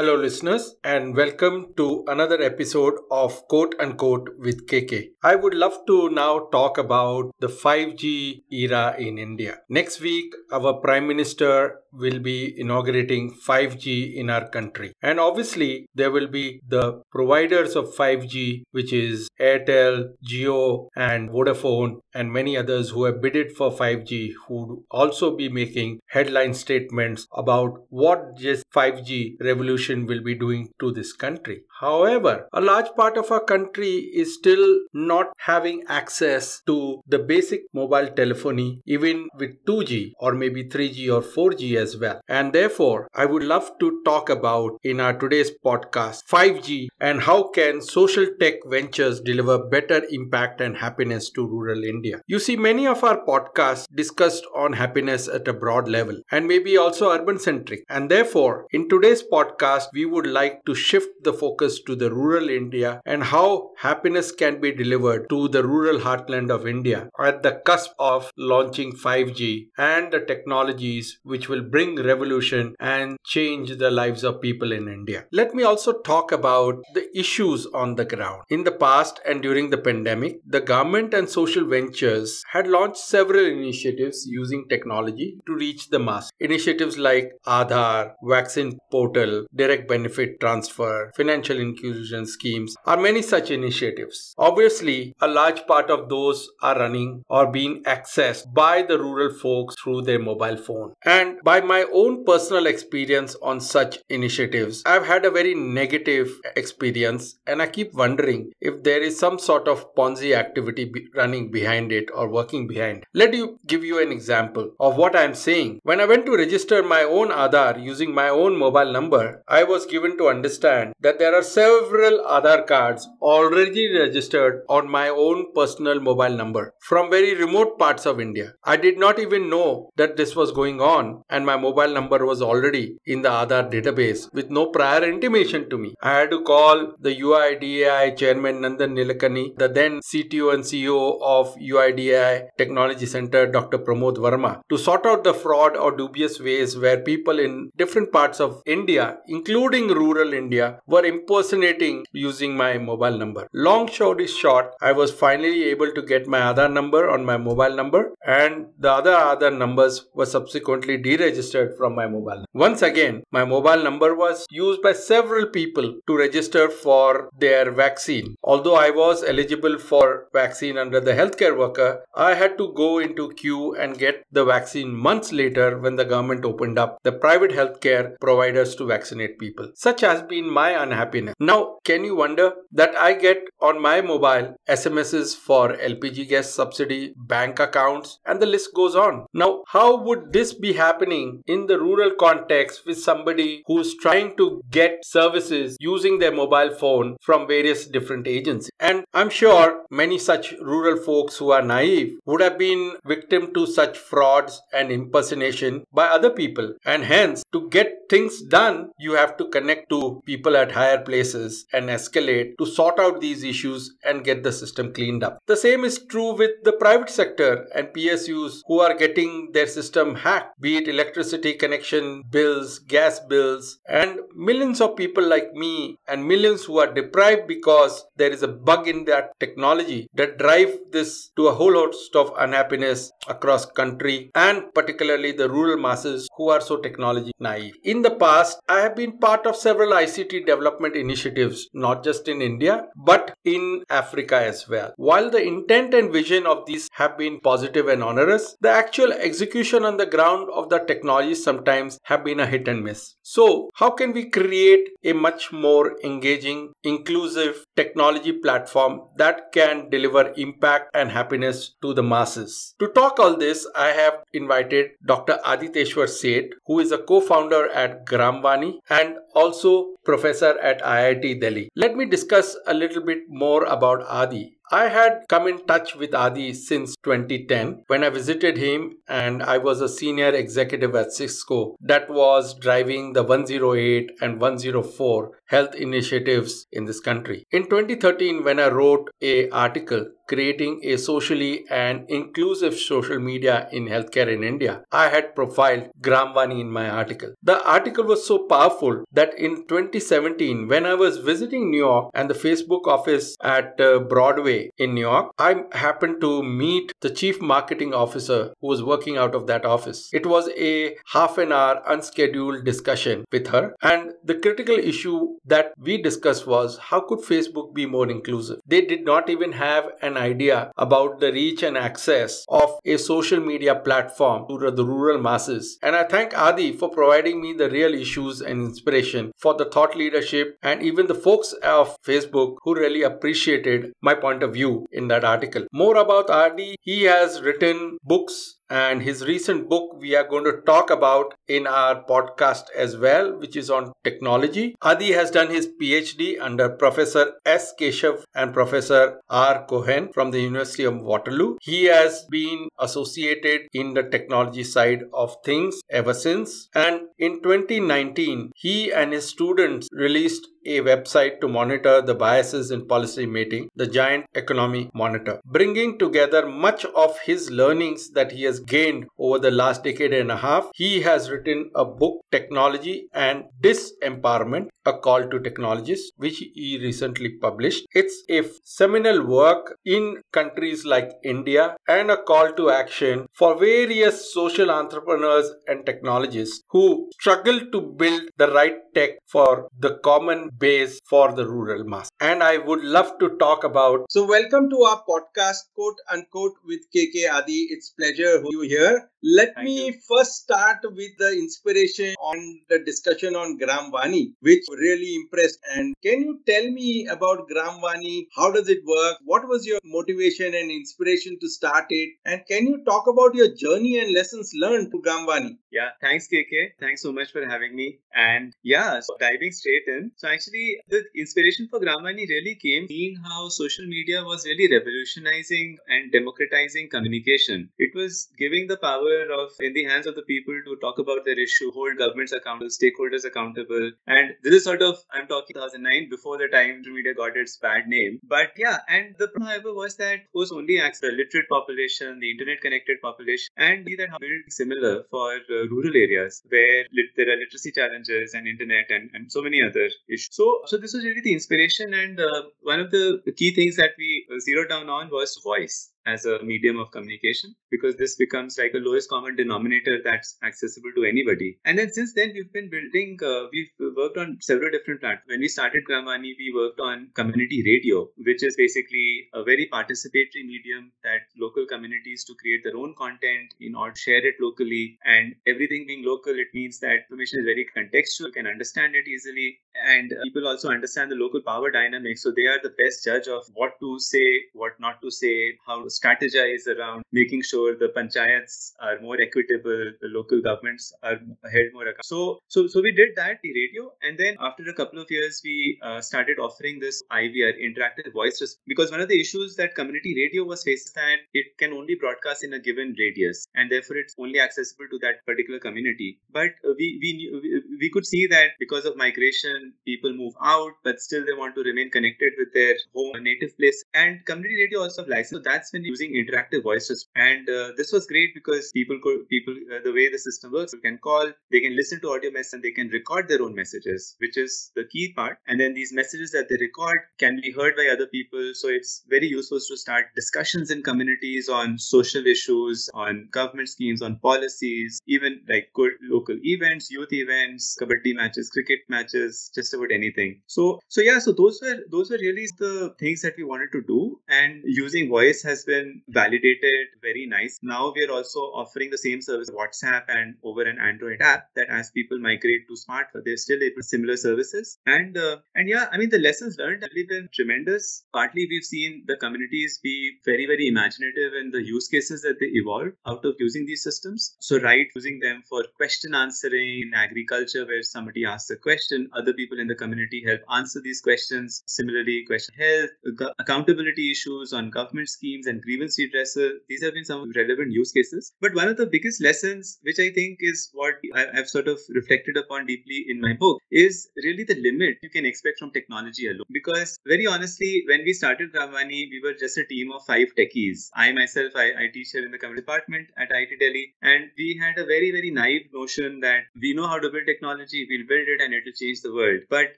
Hello, listeners, and welcome to another episode of Quote Unquote with KK. I would love to now talk about the 5G era in India. Next week, our Prime Minister will be inaugurating 5G in our country. And obviously, there will be the providers of 5G, which is Airtel, Jio, and Vodafone, and many others who have bidded for 5G, who would also be making headline statements about what this 5G revolution will be doing to this country. However, a large part of our country is still not having access to the basic mobile telephony, even with 2G or maybe 3G or 4G as well. And therefore, I would love to talk about in our today's podcast 5G and how can social tech ventures deliver better impact and happiness to rural India. You see, many of our podcasts discussed on happiness at a broad level and maybe also urban centric. And therefore, in today's podcast, we would like to shift the focus to the rural India and how happiness can be delivered to the rural heartland of India at the cusp of launching 5G and the technologies which will bring revolution and change the lives of people in India. Let me also talk about the issues on the ground. In the past and during the pandemic, the government and social ventures had launched several initiatives using technology to reach the mass. Initiatives like Aadhaar, vaccine portal, direct benefit transfer, financial inclusion schemes are many such initiatives. Obviously, a large part of those are running or being accessed by the rural folks through their mobile phone. And by my own personal experience on such initiatives, I've had a very negative experience and I keep wondering if there is some sort of Ponzi activity be running behind it or working behind. Let me give you an example of what I'm saying. When I went to register my own Aadhaar using my own mobile number, I was given to understand that there are several Aadhaar cards already registered on my own personal mobile number from very remote parts of India. I did not even know that this was going on and my mobile number was already in the Aadhaar database with no prior intimation to me. I had to call the UIDAI chairman Nandan Nilekani, the then CTO and CEO of UIDAI Technology Center, Dr. Pramod Verma, to sort out the fraud or dubious ways where people in different parts of India, including rural India, were impersonating using my mobile number. Long story short, I was finally able to get my Aadhaar number on my mobile number, and the other Aadhaar numbers were subsequently deregistered from my mobile. Once again, my mobile number was used by several people to register for their vaccine. Although I was eligible for vaccine under the healthcare worker, I had to go into queue and get the vaccine months later when the government opened up the private healthcare providers to vaccinate people. Such has been my unhappiness. Now, can you wonder that I get on my mobile SMSs for LPG gas subsidy, bank accounts, and the list goes on. Now, how would this be happening in the rural context with somebody who's trying to get services using their mobile phone from various different agencies? And I'm sure many such rural folks who are naive would have been victim to such frauds and impersonation by other people. And hence, to get things done, you have to connect to people at higher places and escalate to sort out these issues and get the system cleaned up. The same is true with the private sector and PSUs who are getting their system hacked, be it electricity connection bills, gas bills, and millions of people like me and millions who are deprived because there is a bug in that technology that drive this to a whole host of unhappiness across country and particularly the rural masses who are so technology naive. In the past, I have been part of several ICT development initiatives, not just in India, but in Africa as well. While the intent and vision of these have been positive and onerous, the actual execution on the ground of the technologies sometimes have been a hit and miss. So, how can we create a much more engaging, inclusive technology platform that can deliver impact and happiness to the masses? To talk all this, I have invited Dr. Aaditeshwar Seth, who is a co-founder at Gram Vaani and also professor at IIT Delhi. Let me discuss a little bit more about Adi. I had come in touch with Adi since 2010 when I visited him and I was a senior executive at Cisco that was driving the 108 and 104 health initiatives in this country. In 2013 when I wrote a article creating a socially and inclusive social media in healthcare in India, I had profiled Gram Vaani in my article. The article was so powerful that in 2017, when I was visiting New York and the Facebook office at uh, Broadway in New York, I happened to meet the chief marketing officer who was working out of that office. It was a half an hour unscheduled discussion with her, and the critical issue that we discussed was how could Facebook be more inclusive? They did not even have an idea about the reach and access of a social media platform to the rural masses. And I thank Adi for providing me the real issues and inspiration for the thought leadership and even the folks of Facebook who really appreciated my point of view in that article. More about Adi, he has written books and his recent book we are going to talk about in our podcast as well which is on technology. Adi has done his phd under professor s. Keshav and professor r. Cohen from the university of waterloo. He has been associated in the technology side of things ever since. And in 2019 he and his students released a website to monitor the biases in policy making, the Giant Economy Monitor, bringing together much of his learnings that he has gained over the last decade and a half. He has written a book, Technology and Disempowerment, a call to technologists, which he recently published. It's a seminal work in countries like India and a call to action for various social entrepreneurs and technologists who struggle to build the right tech for the common base for the rural mass. And I would love to talk about. So, welcome to our podcast, quote unquote, with KK Adi. It's pleasure you here. Let Thank me you. first start with the inspiration on the discussion on Gram Vaani, which really impressed. And can you tell me about Gram Vaani? How does it work? What was your motivation and inspiration to start it? And can you talk about your journey and lessons learned to Gram Vaani? Yeah, thanks, KK. Thanks so much for having me. And yeah, so diving straight in. So, actually, the inspiration for Gram Vaani really came seeing how social media was really revolutionizing and democratizing communication. It was giving the power of in the hands of the people to talk about their issue, hold governments accountable, stakeholders accountable. And this is sort of I'm talking 2009 before the time media got its bad name. But yeah, and the problem however was that was only access the literate population, the internet connected population, and that how similar for uh, rural areas where lit- there are literacy challenges and internet and, and so many other issues. So so this was really the inspiration and uh, one of the key things that we uh, zeroed down on was voice as a medium of communication because this becomes like a lowest common denominator that's accessible to anybody. And then since then, we've been building, uh, we've worked on several different platforms. When we started Gram Vaani, we worked on community radio, which is basically a very participatory medium that local communities to create their own content order to share it locally. And everything being local, it means that information is very contextual, you can understand it easily, and people also understand the local power dynamics. So they are the best judge of what to say, what not to say, how strategize around making sure the panchayats are more equitable, the local governments are held more accountable. So, so, so we did that, the radio, and then after a couple of years, we uh, started offering this IVR, interactive voice response, because one of the issues that community radio was facing that it can only broadcast in a given radius, and therefore it's only accessible to that particular community. But we we we, could see that because of migration, people move out, but still they want to remain connected with their home native place, and community radio also license. So that's when using interactive voices, and uh, this was great because people could people uh, the way the system works, you can call, they can listen to audio messages, and they can record their own messages, which is the key part. And then these messages that they record can be heard by other people. So it's very useful to start discussions in communities on social issues, on government schemes, on policies, even like good local events, youth events, kabaddi matches, cricket matches, just about anything. So so yeah, so those were those were really the things that we wanted to do. And using voice has been validated very nice. Now we are also offering the same service WhatsApp and over an Android app that as people migrate to smartphone, they're still able similar services. And uh, and yeah, I mean the lessons learned have been tremendous. Partly we've seen the communities be very, very imaginative in the use cases that they evolve out of using these systems. So right, using them for question answering in agriculture where somebody asks a question, other people in the community help answer these questions. Similarly, question health, accountability issues on government schemes and and grievance redressal. These have been some relevant use cases. But one of the biggest lessons, which I think is what I've sort of reflected upon deeply in my book, is really the limit you can expect from technology alone. Because very honestly, when we started Gram Vaani, we were just a team of five techies. I myself, I, I teach here in the computer department at IIT Delhi, and we had a very, very naive notion that we know how to build technology, we'll build it and it'll change the world. But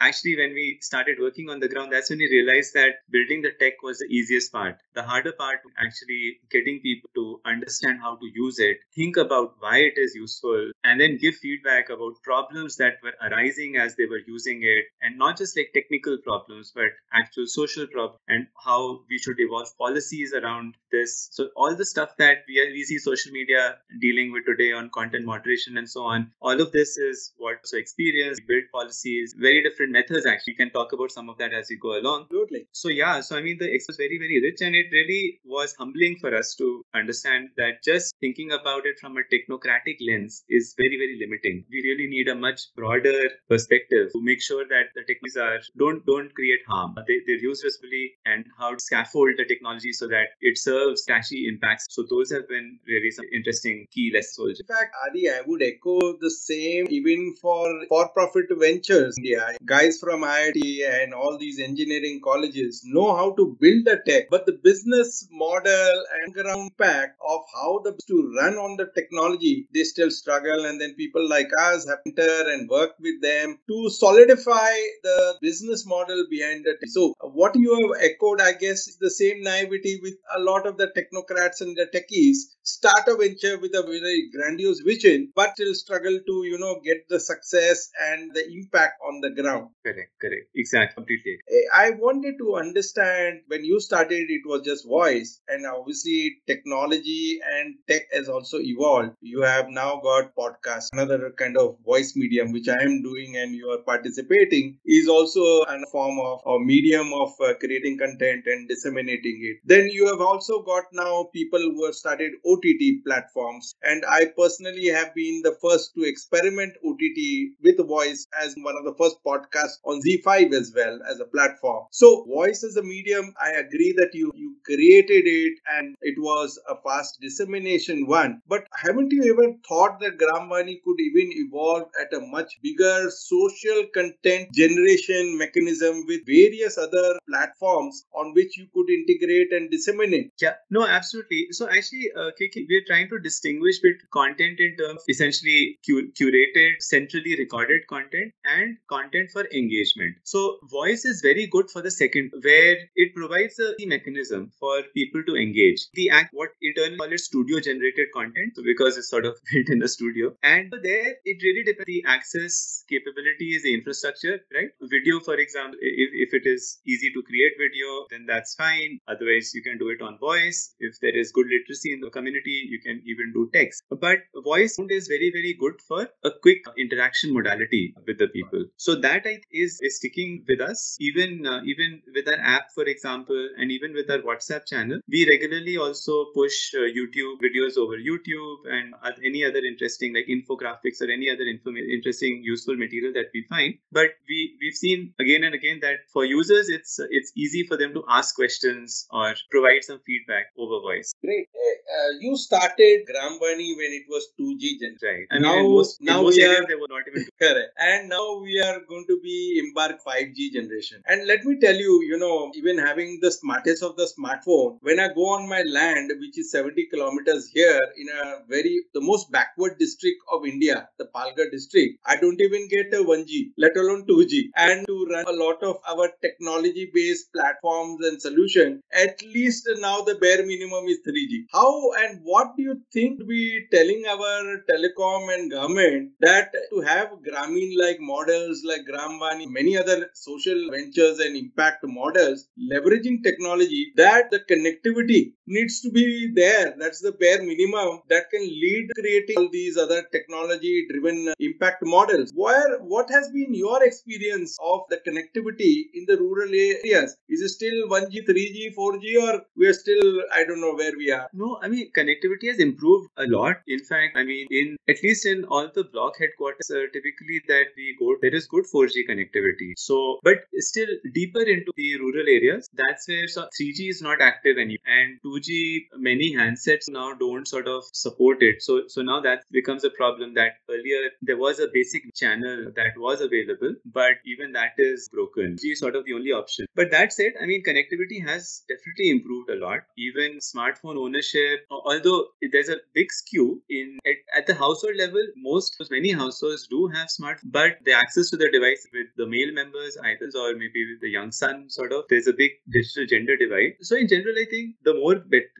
actually, when we started working on the ground, that's when we realized that building the tech was the easiest part. The harder part actually getting people to understand how to use it, think about why it is useful, and then give feedback about problems that were arising as they were using it, and not just like technical problems, but actual social problems, and how we should evolve policies around this. So all the stuff that we, we see social media dealing with today on content moderation and so on, all of this is what so experience, build policies, very different methods actually. We can talk about some of that as we go along. Absolutely. So yeah, so I mean the experience was very, very rich and it really was humbling for us to understand that just thinking about it from a technocratic lens is very, very limiting. We really need a much broader perspective to make sure that the technologies are don't don't create harm. They, they're used responsibly and how to scaffold the technology so that it serves flashy impacts. So those have been really some interesting key lessons. In fact, Adi, I would echo the same even for for-profit ventures. Yeah, guys from IIT and all these engineering colleges know how to build a tech, but the business model and ground pack of how the to run on the technology, they still struggle. And then people like us have enter and work with them to solidify the business model behind it. So what you have echoed, I guess, is the same naivety with a lot of the technocrats and the techies start a venture with a very grandiose vision, but still struggle to, you know, get the success and the impact on the ground. Correct, correct. Exactly, completely. I wanted to understand when you started, it was just voice, and obviously technology and tech has also evolved. You have now got podcast, another kind of voice medium, which I am doing and you are participating, is also a form of a medium of uh, creating content and disseminating it. Then you have also got now people who have started OTT platforms, and I personally have been the first to experiment OTT with voice as one of the first podcasts on ZEE5 as well as a platform. So, voice as a medium, I agree that you you created it and it was a fast dissemination one. But haven't you ever thought that Gram Vaani could even evolve at a much bigger social content generation mechanism with various other platforms on which you could integrate and disseminate? Yeah, no, absolutely. So actually, uh, we're trying to distinguish between content in terms essentially curated, centrally recorded content and content for engagement. So voice is very good for the second, where it provides a mechanism for people to engage. The act, what internally call it studio generated content, so because it's sort of built in the studio. And there, it really depends the access capabilities, the infrastructure, right? Video, for example, if, if it is easy to create video, then that's fine. Otherwise, you can do it on voice. If there is good literacy in the community, you can even do text. But voice is very, very good for a quick interaction modality with the people. So that is, is sticking with us, even uh, even with our app, for example, and even with our WhatsApp channel. We regularly also push uh, YouTube videos over YouTube and any other interesting like infographics or any other interesting useful material that we find. But we we've seen again and again that for users, it's it's easy for them to ask questions or provide some feedback over voice. Great. Uh, you started Gram Vaani when it was 2G gen. Right. And now, most, now we are, they were not even correct. And now we are going to be embark 5G generation. And let me tell you, you know, even having the smartest of the smartphone, when I go on my land, which is 70 kilometers here in a very the most backward district of India, the Palghar district, I don't even get a 1G, let alone 2G. And to run a lot of our technology-based platforms and solutions, at least now the bare minimum is 3G. How and what do you think we telling our telecom and government that to have Grameen like models like Gram Vaani, many other social ventures and impact models, leveraging technology, that the connectivity needs to be there. That's the bare minimum that can lead creating all these other technology driven impact models. Where what has been your experience of the connectivity in the rural areas? Is it still 1G, 3G, 4G, or we are still, I don't know where we are? No, I mean, connectivity has improved a lot. In fact, I mean, in at least in all the block headquarters, uh, typically that we go, there is good 4G connectivity. So, but still deeper into the rural areas, that's where so 3G is not active anymore, and 2G many handsets now don't sort of support it. So so now that becomes a problem that earlier there was a basic channel that was available, but even that is broken. 2G is sort of the only option. But that said, I mean connectivity has definitely improved a lot. Even smartphone ownership, although there's a big skew in at, at the household level, most many households do have smart, but the access to the device with the male members, either or maybe with the young son, sort of, there's a big digital gender divide. So in general, I think the more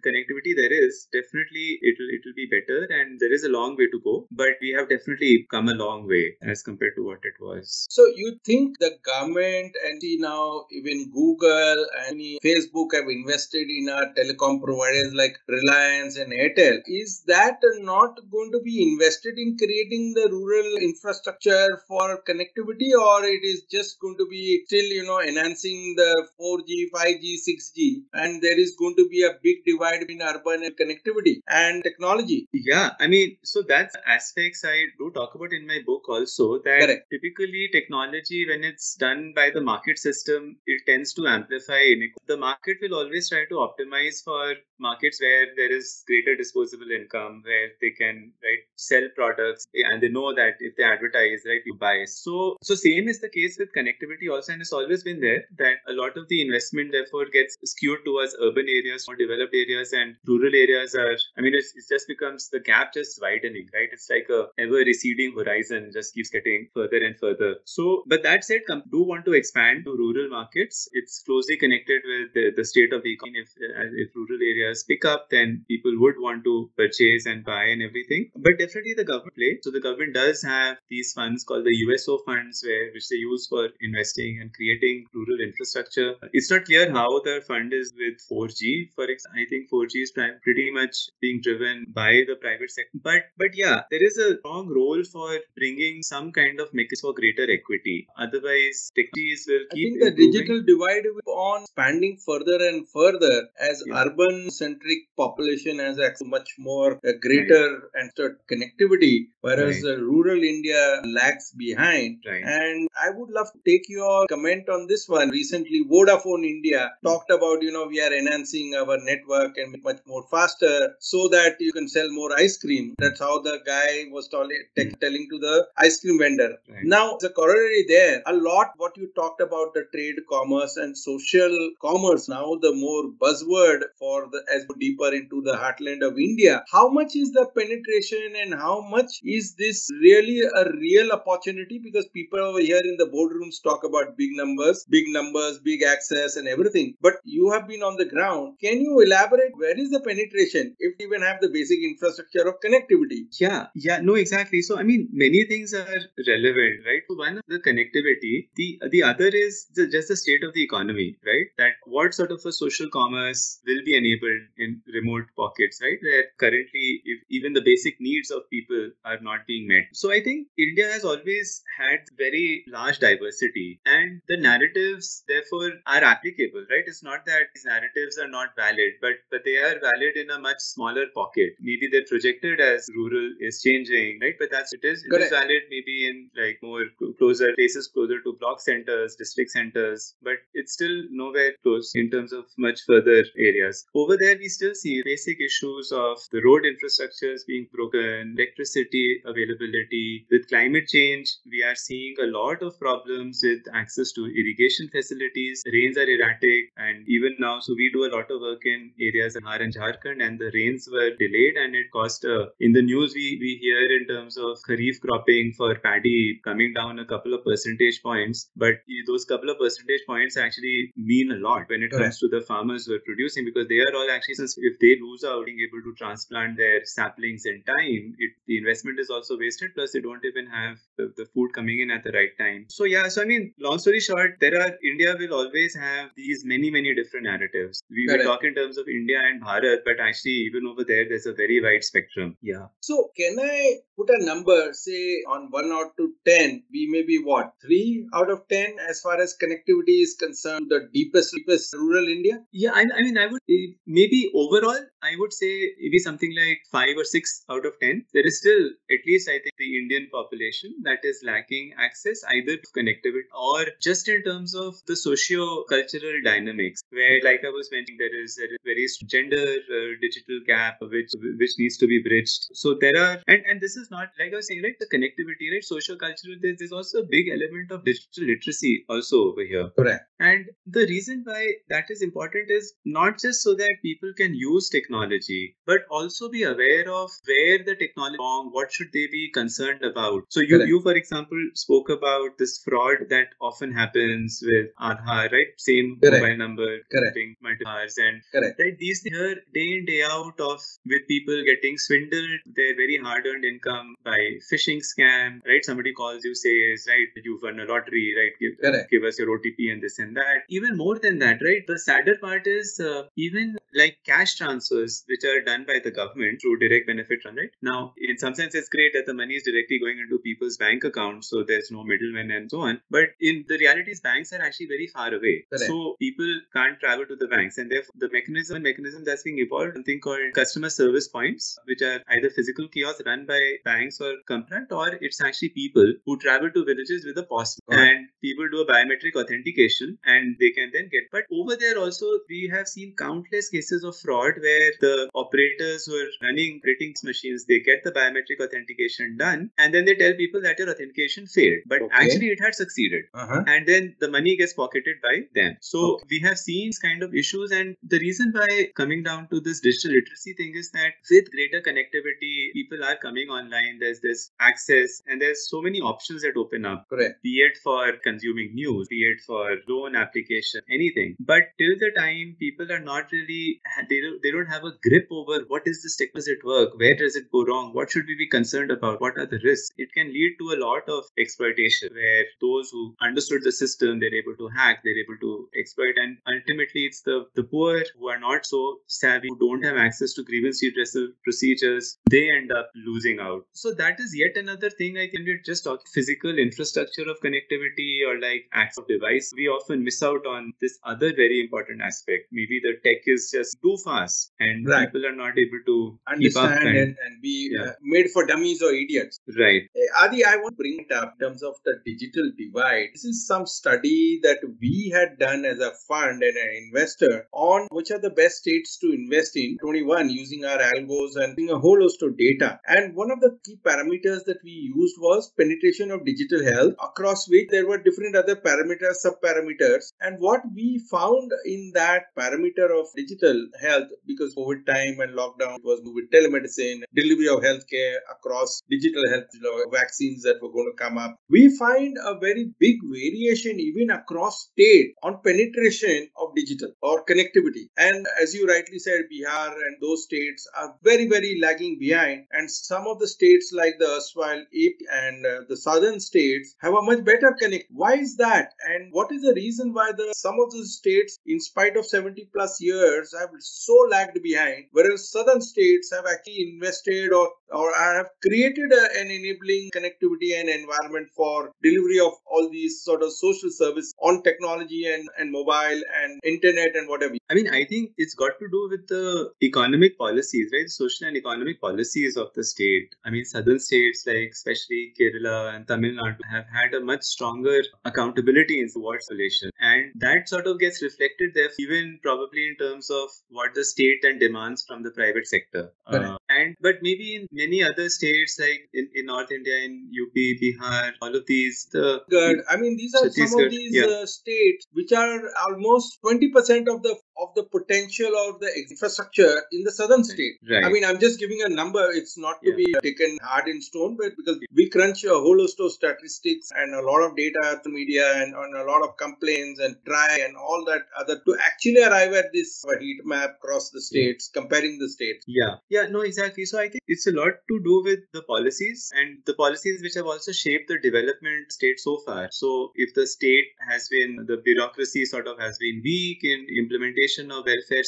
connectivity there is, definitely it'll it'll be better, and there is a long way to go. But we have definitely come a long way as compared to what it was. So you think the government and see now even Google and Facebook have invested in our telecom providers like Reliance and Airtel. Is that not going to be invested in creating the rural infrastructure for connectivity, or it is just going to be still you know enhancing the 4G, 5G, 6G, and there is going to be a big divide between urban and connectivity and technology. Yeah, I mean, so that's aspects I do talk about in my book also. That Correct. typically technology, when it's done by the market system, it tends to amplify inequality. The market will always try to optimize for markets where there is greater disposable income, where they can right sell products and they know that if they advertise, right, you buy. So, so same is the case with connectivity also, and it's always been there that a lot of the investment therefore gets skewed towards urban areas, more developed areas, and rural areas are. I mean, it's, it just becomes the gap just widening, right? It's like a ever receding horizon, just keeps getting further and further. So, but that said, come do want to expand to rural markets. It's closely connected with the, the state of the economy. If, uh, if rural areas pick up, then people would want to purchase and buy and everything. But definitely the government play. So the government does have these funds called the USO funds, where which they use for investing and creating rural infrastructure. It's not clear how the fund is with 4G. For example, I think 4G is pretty much being driven by the private sector. But but yeah, there is a strong role for bringing some kind of mechanism for greater equity. Otherwise, technologies will keep. I think the digital divide will on expanding further and further as yeah. urban centric population has access much more a greater right. and connectivity, whereas right. rural India lags behind. Right. And I would love to take your comment on this one. Recently, Vodafone India talked about you know we are enhancing our network and much more faster so that you can sell more ice cream. That's how the guy was telling, hmm. telling to the ice cream vendor. Now, the corollary there, a lot what you talked about the trade, commerce, and social commerce. Now, the more buzzword for the as deeper into the heartland of India. How much is the penetration and how much is this really a real opportunity? Because people over here in the boardrooms talk about big numbers, big numbers, big access, and everything. But you have been on the ground. Can you elaborate where is the penetration if we even have the basic infrastructure of connectivity? Yeah, yeah, no, exactly. So, I mean, many things are relevant, right? So, one, of the connectivity. The the other is the, just the state of the economy, right? That what sort of a social commerce will be enabled in remote pockets, right? Where currently, if even the basic needs of people are not being met. So, I think India has always had very large diversity, and the narratives, therefore, are applicable, right? It's not that these narratives are not valid, but but they are valid in a much smaller pocket. Maybe they're projected as rural is changing, right? But that's it is. It is valid maybe in like more closer places closer to block centers, district centers, but it's still nowhere close in terms of much further areas. Over there, we still see basic issues of the road infrastructures being broken, electricity availability. With climate change, we are seeing a lot of problems with access to irrigation facilities. Rains are erratic, and even now, so we do a lot of work in areas in Har and Jharkhand, and the rains were delayed, and it caused. Uh, in the news, we we hear in terms of kharif cropping for paddy coming down a couple of percentage points, but those couple of percentage points actually mean a lot when it comes to the farmers who are producing because they are all actually since if they lose out being able to transplant their saplings in time, it, the investment is also wasted. Plus, they don't even have the, the food coming in at the right time. So yeah, so I mean, long story short, there are India will always have these many many different narratives. We, will talk in terms of India and Bharat, but actually even over there, there's a very wide spectrum. Yeah. So can I put a number, say on one out to ten, we may be what three out of ten as far as connectivity is concerned, the deepest deepest rural India? Yeah, I, I mean, I would eh, maybe overall, I would say maybe something like five or six out of ten. There is still at least I think the Indian population that is lacking access either to connectivity or just in terms of the socio-cultural dynamics, where like I was mentioning there is a very gender uh, digital gap which which needs to be bridged. So there are and and this is not like I was saying, right? The connectivity, right? Social cultural. There's, there's also a big element of digital literacy also over here. Correct. And the reason why that is important is not just so that people can use technology, but also be aware of where the technology is wrong, what should they be concerned about. So you, you for example, spoke about this fraud that often happens with Aadhaar, right? Same Correct. mobile number, Correct. multiple hours, and Correct. right these here day in day out of with people getting swindled their very hard-earned income by phishing scam, right? Somebody calls you, says, right, you've won a lottery, right? Give, give us your OTP and this and that. Even more than that, right? The sadder part is uh, even like cash transfers, which are done by the government through direct benefit run, right? Now, in some sense, it's great that the money is directly going into people's bank accounts, so there's no middlemen and so on. But in the reality is, banks are actually very far away, Correct. so people can't travel to the banks, and therefore the mechanism mechanism that's being evolved, something called customer service points, which are either physical kiosks run by banks or company, or it's actually people who travel to villages with a POS, and people do a biometric authentication, and they can then get. But over there also, we have seen countless cases cases of fraud where the operators who are running operating machines they get the biometric authentication done and then they tell people that your authentication failed but okay. actually it had succeeded uh-huh. and then the money gets pocketed by them so okay. we have seen kind of issues and the reason why coming down to this digital literacy thing is that with greater connectivity people are coming online there's this access and there's so many options that open up correct be it for consuming news be it for loan application anything but till the time people are not really they don't, they don't have a grip over what is this it work where does it go wrong what should we be concerned about what are the risks it can lead to a lot of exploitation where those who understood the system they're able to hack they're able to exploit and ultimately it's the the poor who are not so savvy who don't have access to grievance redressal procedures they end up losing out. So that is yet another thing i think we're just talking physical infrastructure of connectivity or like access of device we often miss out on this other very important aspect. Maybe the tech is just too fast and right. people are not able to understand and, and, and, be yeah. uh, made for dummies or idiots. Right. Hey, Adi, I want to bring it up in terms of the digital divide. This is some study that we had done as a fund and an investor on which are the best states to invest in 21 using our algos and a whole host of data. And one of the key parameters that we used was penetration of digital health across which there were different other parameters, sub parameters. And what we found in that parameter of digital health because COVID time and lockdown was with telemedicine, delivery of healthcare across digital health vaccines that were going to come up. We find a very big variation even across state on penetration of digital or connectivity. And as you rightly said, Bihar and those states are very, very lagging behind. And some of the states like the erstwhile AP and uh, the southern states have a much better connect. Why is that? And what is the reason why the some of the states, in spite of 70 plus years, have so lagged behind, whereas southern states have actually invested or, or have created a, an enabling connectivity and environment for delivery of all these sort of social service on technology and, and mobile and internet and whatever. I mean, I think it's got to do with the economic policies, right? Social and economic policies of the state. I mean, southern states like especially Kerala and Tamil Nadu have had a much stronger accountability in towards relation. And that sort of gets reflected there, even probably in terms of what the state then demands from the private sector. Uh, and but maybe in many other states like in, in North India, in UP, Bihar, all of these, the good. I mean, these are some of these yeah. uh, states which are almost twenty percent of the of the potential of the infrastructure in the southern state. Right. I mean, I'm just giving a number. It's not to yeah. be taken hard in stone, but because we crunch a whole host of statistics and a lot of data to media and on a lot of complaints and try and all that other to actually arrive at this heat map across the states, comparing the states. Yeah, yeah, no, exactly. So I think it's a lot to do with the policies and the policies which have also shaped the development state so far. So if the state has been the bureaucracy sort of has been weak in implementation of welfare,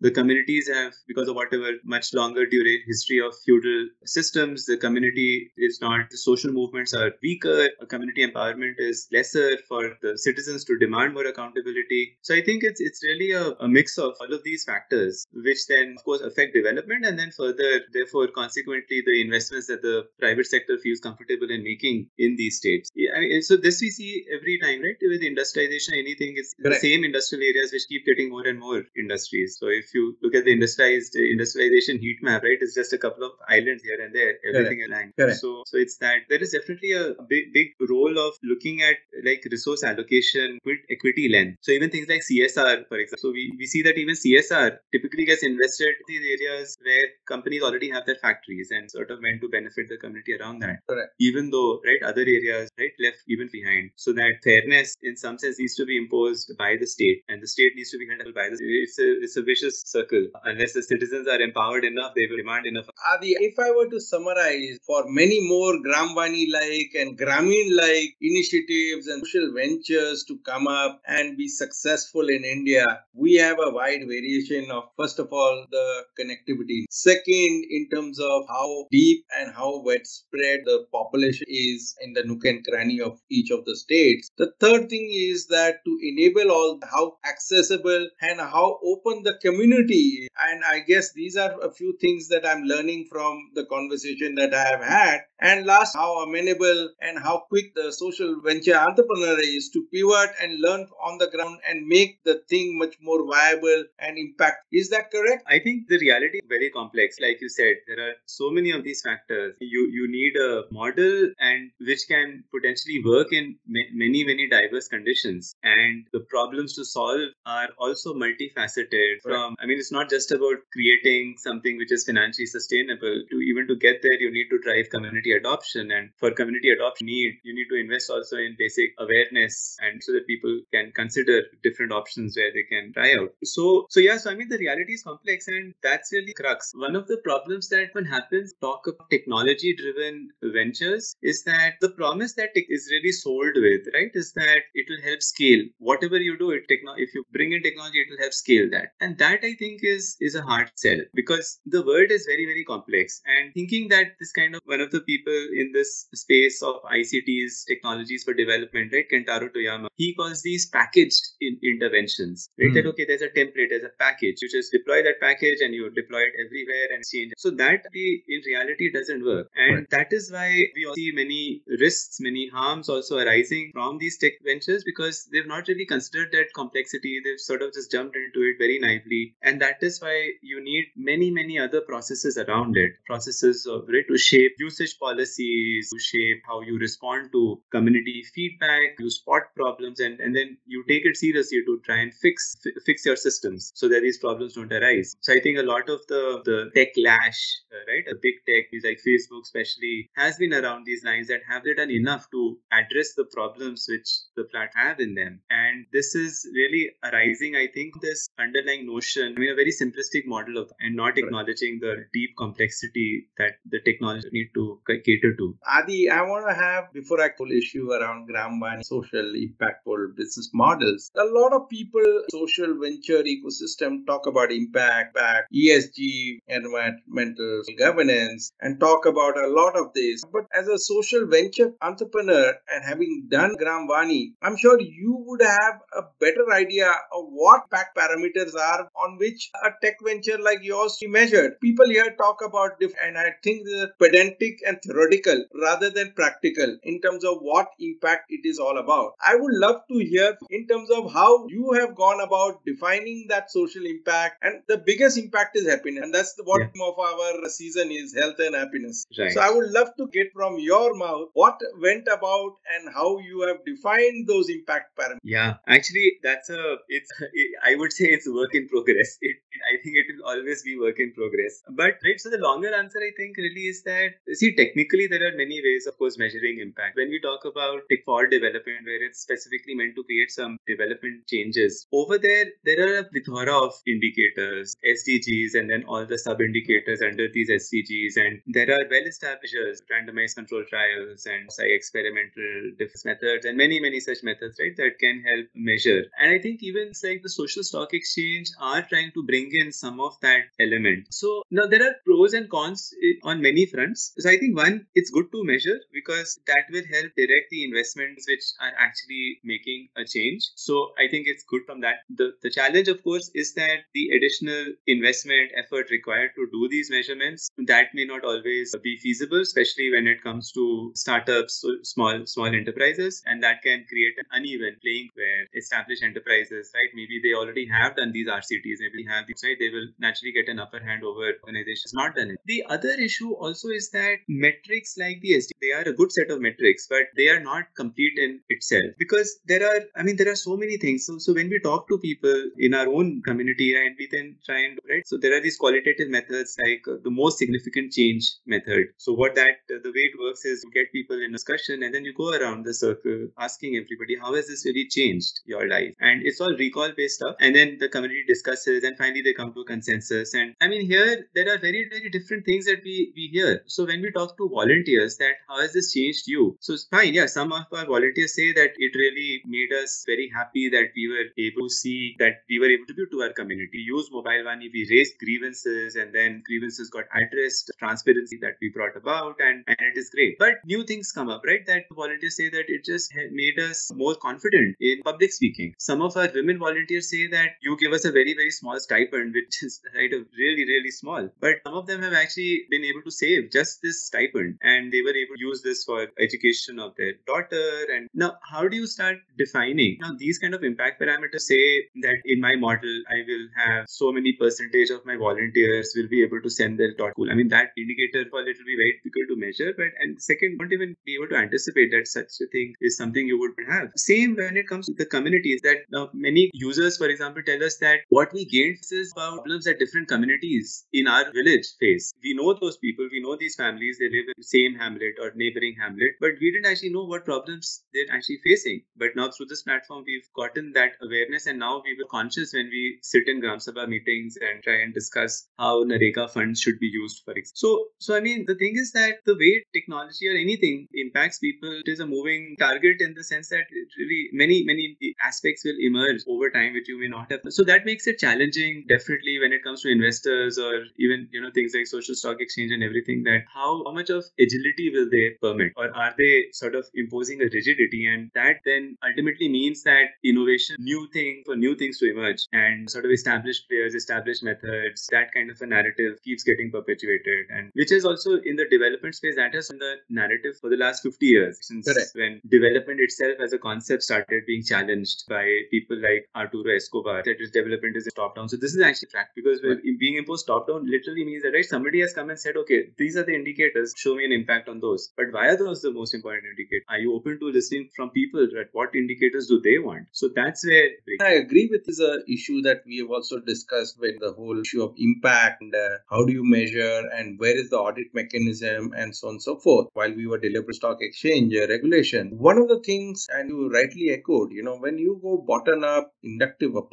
the communities have because of whatever much longer duration history of feudal systems, the community is not the social movements are weaker, community empowerment is lesser for the citizens to demand more accountability. So I think it's it's really a, a mix of all of these factors, which then of course affect development and then further therefore consequently the investments that the private sector feels comfortable in making in these states. Yeah, I mean, so this we see every time, right? With industrialization, anything is Correct. the same industrial areas which keep getting more and more industries. So if you look at the industrialized industrialization heat map, right, it's just a couple of islands here and there, everything aligned. Correct. So so it's that there is definitely a big big role of looking at like resource allocation with equity lens. So even things like CSR, for example. So we, we see that even CSR typically gets invested in these areas where companies already have their factories and sort of meant to benefit the community around that. Correct. Even though right other areas right left even behind. So that fairness in some sense needs to be imposed by the state and the state needs to be handled by it's a it's a vicious circle. Unless the citizens are empowered enough, they will demand enough. Adi, if I were to summarize for many more Gram Vaani like and Grameen like initiatives and social ventures to come up and be successful in India, we have a wide variation of, first of all, the connectivity. Second, in terms of how deep and how widespread the population is in the nook and cranny of each of the states. The third thing is that to enable all how accessible and how open the community and I guess these are a few things that I'm learning from the conversation that I have had. And last, how amenable and how quick the social venture entrepreneur is to pivot and learn on the ground and make the thing much more viable and impact. Is that correct? I think the reality is very complex. Like you said, there are so many of these factors. You you need a model and which can potentially work in ma- many many diverse conditions. And the problems to solve are also multifaceted. From I mean, it's not just about creating something which is financially sustainable. To even to get there, you need to drive community adoption, and for community adoption, need you need to invest also in basic awareness, and so that people can consider different options where they can try out. So so yeah, so I mean, the reality is complex, and that's really crux. One of the problems that when happens, talk of technology-driven ventures, is that the promise that tech is really sold with, right, is that it will help scale whatever you do. It techno- if you bring in technology, it will help scale that, and that I think is is a hard sell because the world is very very complex. And thinking that this kind of one of the people in this space of ICTs technologies for development, right, Kentaro Toyama, he calls these packaged in- interventions, right? Hmm. That okay, there's a template, there's a package, you just deploy that package and you deploy it everywhere and change. it. So that in reality doesn't work, and Right. that is why we all see many risks, many harms also arising from these tech ventures because they've not really considered that complexity. They've sort of just jumped into it very naively, and that is why you need many, many other processes around it. Processes of right to shape usage policies, to shape how you respond to community feedback, you spot problems, and, and then you take it seriously to try and fix fi- fix your systems so that these problems don't arise. So I think a lot of the the tech lash, uh, right, a big tech, is like Facebook especially, has been around these lines that have they done enough to address the problems which the plat have in them, and this is really arising. I think this underlying notion, I mean, a very simplistic model of, and not acknowledging the deep complexity that the technology need to cater to. Adi, I want to have, before I call issue around Gram Vaani social impactful business models, a lot of people, social venture ecosystem talk about impact, impact, ESG, environmental governance, and talk about a lot of this. But as a social venture entrepreneur and having done Gram Vaani, I'm sure you would have a better idea of what impact parameters are on which a tech venture like yours be measured. People here talk about diff- and I think is pedantic and theoretical rather than practical in terms of what impact it is all about. I would love to hear in terms of how you have gone about defining that social impact and the biggest impact is happiness and that's the bottom of our season is health and happiness. Right. So I would love to get from your mouth what went about and how you have defined those impact parameters. Yeah, actually, that's a. It's. It, I would say it's work in progress. It. I think it will always be work in progress. But right. So the longer answer, I think, really is that see, technically there are many ways, of course, measuring impact. When we talk about for development, where it's specifically meant to create some development changes, over there there are a plethora of indicators, SDGs, and then all the sub indicators under these SDGs, and there are well-established randomized control trials, and say experimental methods, and many many such methods, right, that can help measure. And I think even like the social stock exchange are trying to bring in some of that element. So now there are pros and cons eh, on many fronts. So I think one, it's good to measure because that will help direct the investments which are actually making a change. So I think it's good from that. The the challenge, of course, is that the additional investment effort required to do these measurements that may not always be feasible, especially when it comes to startups, small small enterprises, and that can create an uneven playing where established enterprises, right? Maybe they already have done these RCTs, maybe have these, right? They will naturally get an upper hand over organizations not done it. The other issue also is that metrics like the SD, they are a good set of metrics, but they are not complete in itself because there are, I mean, there are so many things. So, so when we talk to people in our own community, and we then try and do right, so there are these qualitative methods like uh, the most significant change method. So what that uh, the way it works is you get people in discussion, and then you go around the circle asking everybody how has this really changed your life, and it's all recall based stuff, and then the community discusses, and finally they come to a consensus. And I mean, here there are very very different things that we we hear. So when we talk to volunteers, that how has this changed you? So it's fine, yeah. Some of our volunteers say that it really made us very happy that we were able to see that we were able to give to our community. We used Mobile Vaani, we raised grievances, and then grievances got addressed. Transparency that we brought about, and and it is great. But new things come up, right? That volunteers say that it just made us more confident in public speaking. Some of our women volunteers say that you give us a very very small stipend, which is right really really small. But some of them have actually been able to save just this stipend, and they were able to use this for education of their daughter. And now, how do you start defining now these kind of impact parameters? Say that in my model, I will have so many percentage of my volunteers will be able to send their daughter school. I mean, that indicator for it will be very difficult to measure. But and second, won't even be able to anticipate that such a thing is something you would have. Same when it comes to the communities that now many users, for example, tell us that what we gained is problems that different communities in our village face. We know those people, we know these families, they live in the same hamlet or neighboring hamlet, but we didn't actually know what problems they're actually facing. But now through this platform, we've gotten that awareness, and now we were conscious when we sit in Gram Sabha meetings and try and discuss how NREGA funds should be used for example. So, so I mean, the thing is that the way technology or anything impacts people, it is a moving target in the sense that really many, many aspects will emerge over time which you may not have. So that makes it challenging, definitely, when it comes to investors or even you know things like social stock exchange and everything. That how, how much of agility will they permit, or are they sort of imposing a rigidity, and that then ultimately means that innovation, new thing for new things to emerge, and sort of established players, established methods, that kind of a narrative keeps getting perpetuated, and which is also in the development space that has been the narrative for the last 50 years since Correct. when development itself as a concept started being challenged by people like Arturo Escobar that its development is a top down. So this is actually fact because right. being imposed top down literally means that right somebody has come and said okay these are the indicators show me an impact on those. But why are those the most important indicator? Are you open to listening from people that what indicators do they want? So that's where I agree with this uh, issue that we have also discussed with the whole issue of impact and uh, how do you measure and where is the audit mechanism and so on and so forth while we were delivering stock exchange uh, regulation. One of the things, and you rightly echoed, you know, when you go bottom up inductive approach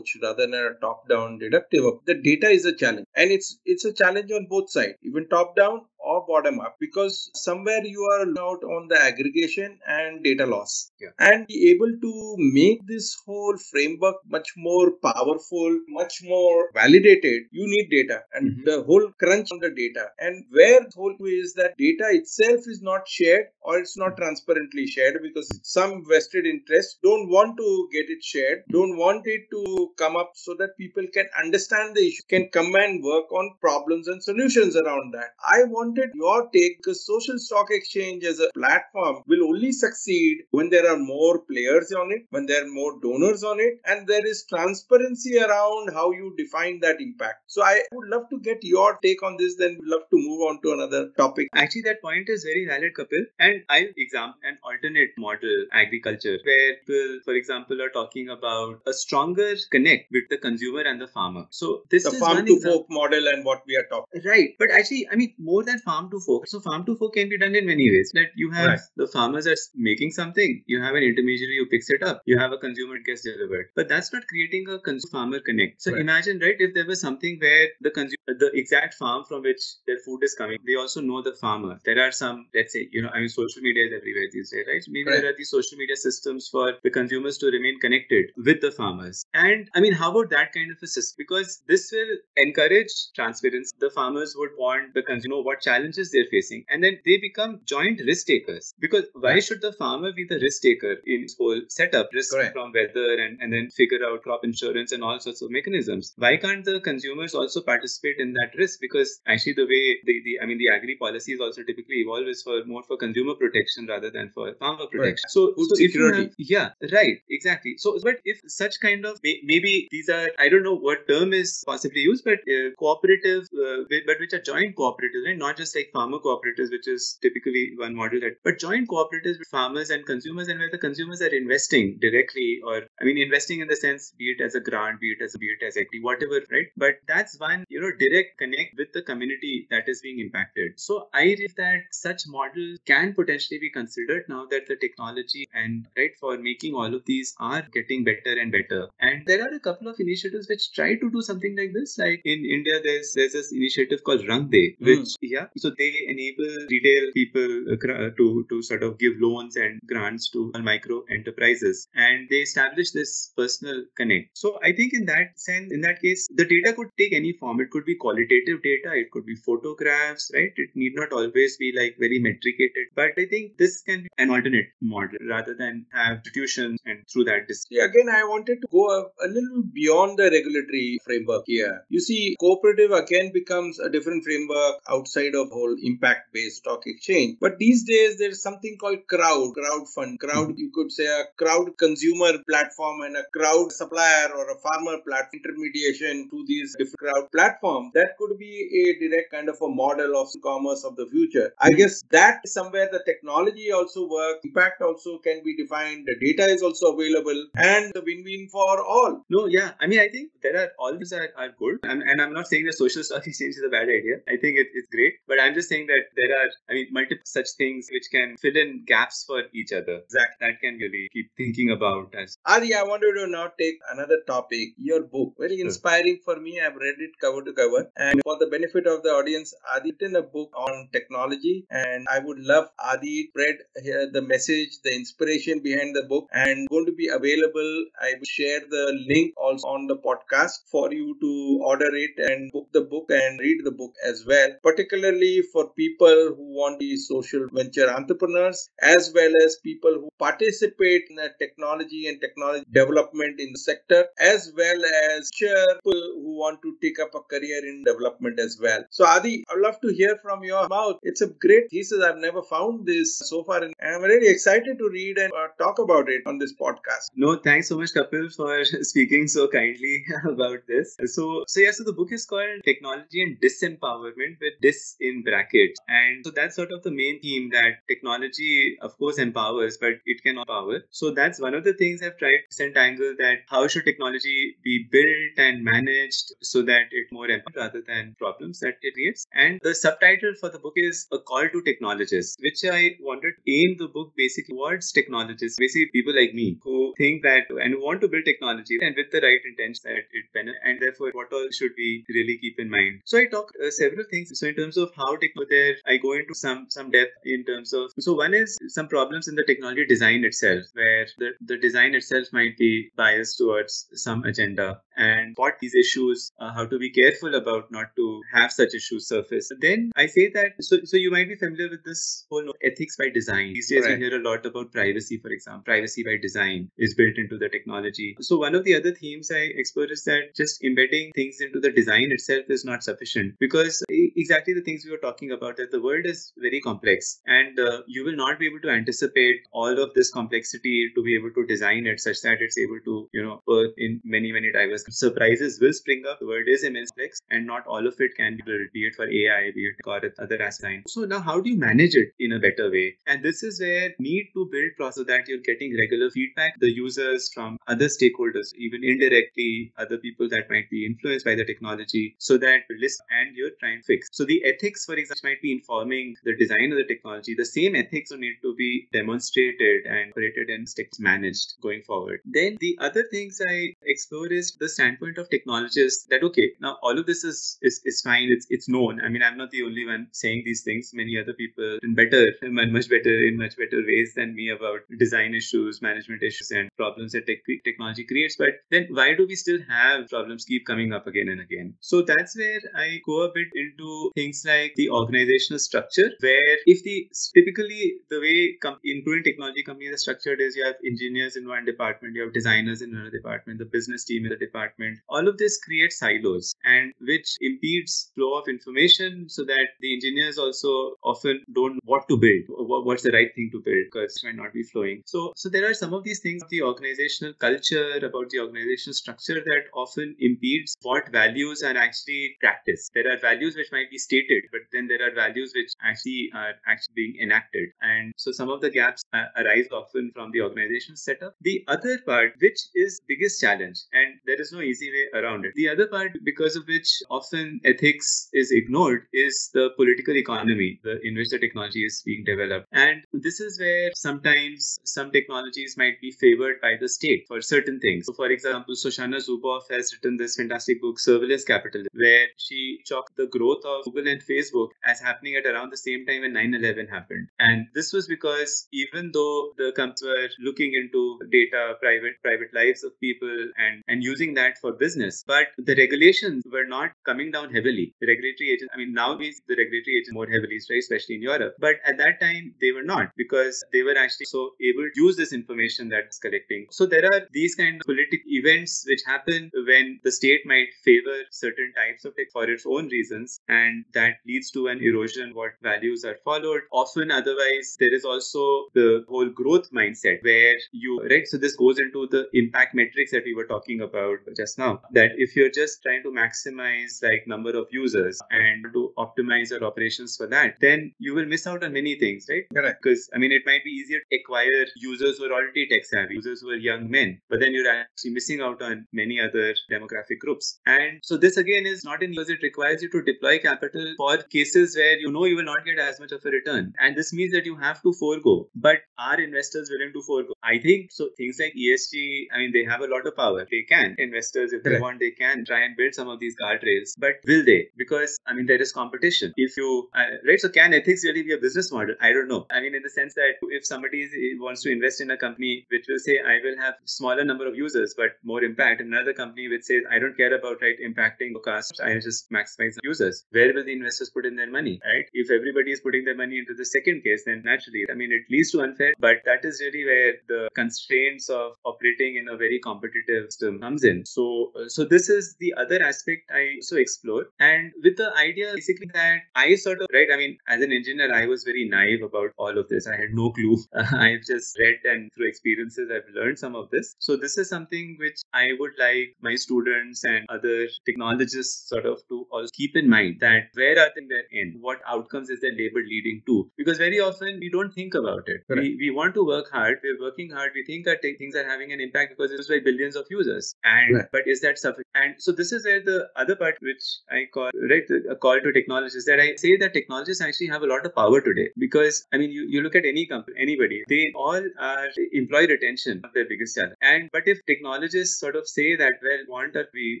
rather than a top down deductive, approach. the data is a challenge and it's it's a challenge on both sides, even top down or bottom up because somewhere you are out on the aggregation and data loss. Yeah. and be able to make this whole framework much more powerful much more validated you need data. And mm-hmm. the whole crunch on the data. And where the whole is that data itself is not shared or it's not transparently shared because some vested interests don't want to get it shared don't want it to come up so that people can understand the issue can come and work on problems and solutions around that. I want wanted your take because social stock exchange as a platform will only succeed when there are more players on it, when there are more donors on it, and there is transparency around how you define that impact. So I would love to get your take on this, then we'd love to move on to another topic. Actually, that point is very valid, Kapil. And I'll examine an alternate model agriculture where people, for example, are talking about a stronger connect with the consumer and the farmer. So this the is farm to fork model and what we are talking. Right. But actually, I mean, more than farm to fork. So farm to fork can be done in many ways. That you have right. the farmers are making something, you have an intermediary who picks it up, you have a consumer gets delivered. But that's not creating a consumer farmer connect. So right. imagine, right, if there was something where the consumer, the exact farm from which their food is coming, they also know the farmer. There are some, let's say, you know, I mean, social media is everywhere these days, right? So maybe right. there are these social media systems for the consumers to remain connected with the farmers. And I mean, how about that kind of a system? Because this will encourage transparency. The farmers would want the consumer what challenges they're facing, and then they become joint risk takers. Because why should the farmer be the risk taker in this whole setup, risk Correct. from weather and, and then figure out crop insurance and all sorts of mechanisms? Why can't the consumers also participate in that risk? Because actually, the way the, the I mean, the agri policies also typically evolve is for more for consumer protection rather than for farmer protection. Right. So, Food so security. Have, yeah, right, exactly. So, but if such kind of maybe these are I don't know what term is possibly used, but uh, cooperative, uh, but which are joint cooperatives, right? Not just like farmer cooperatives, which is typically one model, that, but joint cooperatives with farmers and consumers, and where the consumers are investing directly, or I mean, investing in the sense, be it as a grant, be it as a, be it as equity, whatever, right? But that's one, you know, direct connect with the community that is being impacted. So I believe that such models can potentially be considered now that the technology and right for making all of these are getting better and better. And there are a couple of initiatives which try to do something like this. Like in India, there's there's this initiative called Rang hmm. which mm. yeah, so they enable retail people uh, to to sort of give loans and grants to micro enterprises, and they establish this personal connect. So I think in that sense, in that case, the data could take any form. It could be qualitative data, it could be photographs, right? It need not always be like very metricated. But I think this can be an alternate model rather than have institutions and through that. Again, I wanted to go a, a little beyond the regulatory framework here. You see, cooperative again becomes a different framework outside of whole impact based stock exchange. But these days, there's something called crowd, crowd fund, crowd, you could say a crowd consumer platform and a crowd supplier or a farmer platform intermediation to these different crowd platforms. That could be a direct kind of a model of commerce of the future. I guess that somewhere the technology also works, impact also can be defined, the data is also available, and the win win for all. No, yeah. I mean, I think there are all these are, are good. And, and I'm not saying that social stock exchange is a bad idea. I think it, it's great. But I'm just saying that there are, I mean, multiple such things which can fill in gaps for each other. Exactly. That can really keep thinking about as. Adi, I wanted to now take another topic. Your book, very inspiring for me. I've read it cover to cover. And for the benefit of the audience, Adi written a book on technology. And I would love Adi read here the message, the inspiration behind the book, and going to be available. I will share the link also on the podcast for you to order it and book the book and read the book as well, particularly for people who want to be social venture entrepreneurs as well as people who participate in the technology and technology development in the sector, as well as people who want to take up a career in development as well. So, Adi, I'd love to hear from your mouth. It's a great thesis. I've never found this so far, and I'm really excited to read and uh, talk about it on this podcast. No, thanks so much, Kapil, for speaking so kindly about this. So, so yeah, so the book is called Technology and Disempowerment with dis in brackets. And so that's sort of the main theme that technology, of course, empowers, but it can empower. So that's one of the things I've tried to disentangle that how should technology be built and managed so that it more empowers rather than problems that it creates. And the subtitle for the book is A Call to Technologists, which I wanted to aim the book basically towards technologists, basically people like me who think that and want to build technology and with the right intention that it benefits and therefore what all should we really keep in mind. So I talk uh, several things. So in terms of how technology there, I go into some some depth in terms of so one is some problems in the technology design itself, where the, the design itself might be biased towards some agenda and what these issues, uh, how to be careful about not to have such issues surface. Then I say that so so you might be familiar with this whole ethics by design. These days right. we hear a lot about privacy, for example. Privacy by design is built into the technology. So one of the other themes I explore is that just embedding things into the design itself is not sufficient because exactly the things we were talking about that the world is very complex and uh, you will not be able to anticipate all of this complexity to be able to design it such that it's able to you know work in many many diverse surprises will spring up. The word is immense complex, and not all of it can be built, be it for AI, be it for other assignments. So now, how do you manage it in a better way? And this is where need to build process that you're getting regular feedback, the users from other stakeholders, even indirectly, other people that might be influenced by the technology, so that list and you're trying to fix. So the ethics, for example, might be informing the design of the technology. The same ethics will need to be demonstrated and created and sticks managed going forward. Then the other things I explore is the standpoint of technologists that okay, now all of this is, is is fine. It's it's known. I mean, I'm not the only one saying these things. Many other people in better, much better in much better ways than me about design issues, management issues, and problems that tech, technology creates. But then why do we still have problems keep coming up again and again? So that's where I go a bit into things like the organizational structure, where if the typically the way com- including technology companies are structured is you have engineers in one department, you have designers in another department, the business team in the department. All of this creates silos and which impedes flow of information so that the engineers also often don't know what to build, what's the right thing to build because it might not be flowing. So so there are some of these things the organizational culture, about the organizational structure that often impedes what values are actually practiced. There are values which might be stated, but then there are values which actually are actually being enacted. And so some of the gaps uh, arise often from the organizational setup. The other part, which is biggest challenge, and there is no easy way around it. The other part, because of which often ethics is ignored, is the political economy the, in which the technology is being developed. And this is where sometimes some technologies might be favored by the state for certain things. So, for example, Shoshana Zuboff has written this fantastic book, Surveillance Capitalism, where she chalked the growth of Google and Facebook as happening at around the same time when 9 11 happened. And this was because even though the companies were looking into data, private private lives of people, and, and using that for business, but the regulations were not coming down heavily. The regulatory agents, I mean, now nowadays the regulatory agents more heavily, especially in Europe. But at that time, they were not because they were actually so able to use this information that's collecting. So there are these kind of political events which happen when the state might favor certain types of tech for its own reasons, and that leads to an erosion what values are followed. Often, otherwise, there is also the whole growth mindset where you right. So this goes into the impact metrics that we were talking about just now. That if you're just trying to maximize like number of users and to optimize your operations for that, then you will miss out on many things, right? Correct. Because I mean, it might be easier to acquire users who are already tech savvy, users who are young men, but then you're actually missing out on many other demographic groups. And so this again is not in because it requires you to deploy capital for cases where you know you will not get as much of a return. And this means that you have to forego. But are investors willing to forego? I think so. Things like ESG, I mean, they have a lot of power. They can. Investors, if they want, they can try and build some of these guardrails. But will they? Because, I mean, there is competition. If you, uh, right? So, can ethics really be a business model? I don't know. I mean, in the sense that if somebody is, wants to invest in a company which will say, I will have smaller number of users, but more impact, and another company which says, I don't care about right impacting costs, I just maximize users. Where will the investors put in their money, right? If everybody is putting their money into the second case, then naturally, I mean, it leads to unfair, but that is really where the constraints of operating in a very competitive system comes in. So, uh, so this is the other aspect I also explore, and with the idea basically that I sort of right. I mean, as an engineer, I was very naive about all of this. I had no clue. I've just read and through experiences, I've learned some of this. So this is something which I would like my students and other technologists sort of to also keep in mind that where are they in? What outcomes is their labor leading to? Because very often we don't think about it. We, we want to work hard. We're working hard. We think that things are having an impact because it's by billions of users. And Right. but is that sufficient? And so this is where the other part which I call right a call to technologists that I say that technologists actually have a lot of power today because I mean you, you look at any company anybody they all are employee retention of their biggest challenge and but if technologists sort of say that well want that we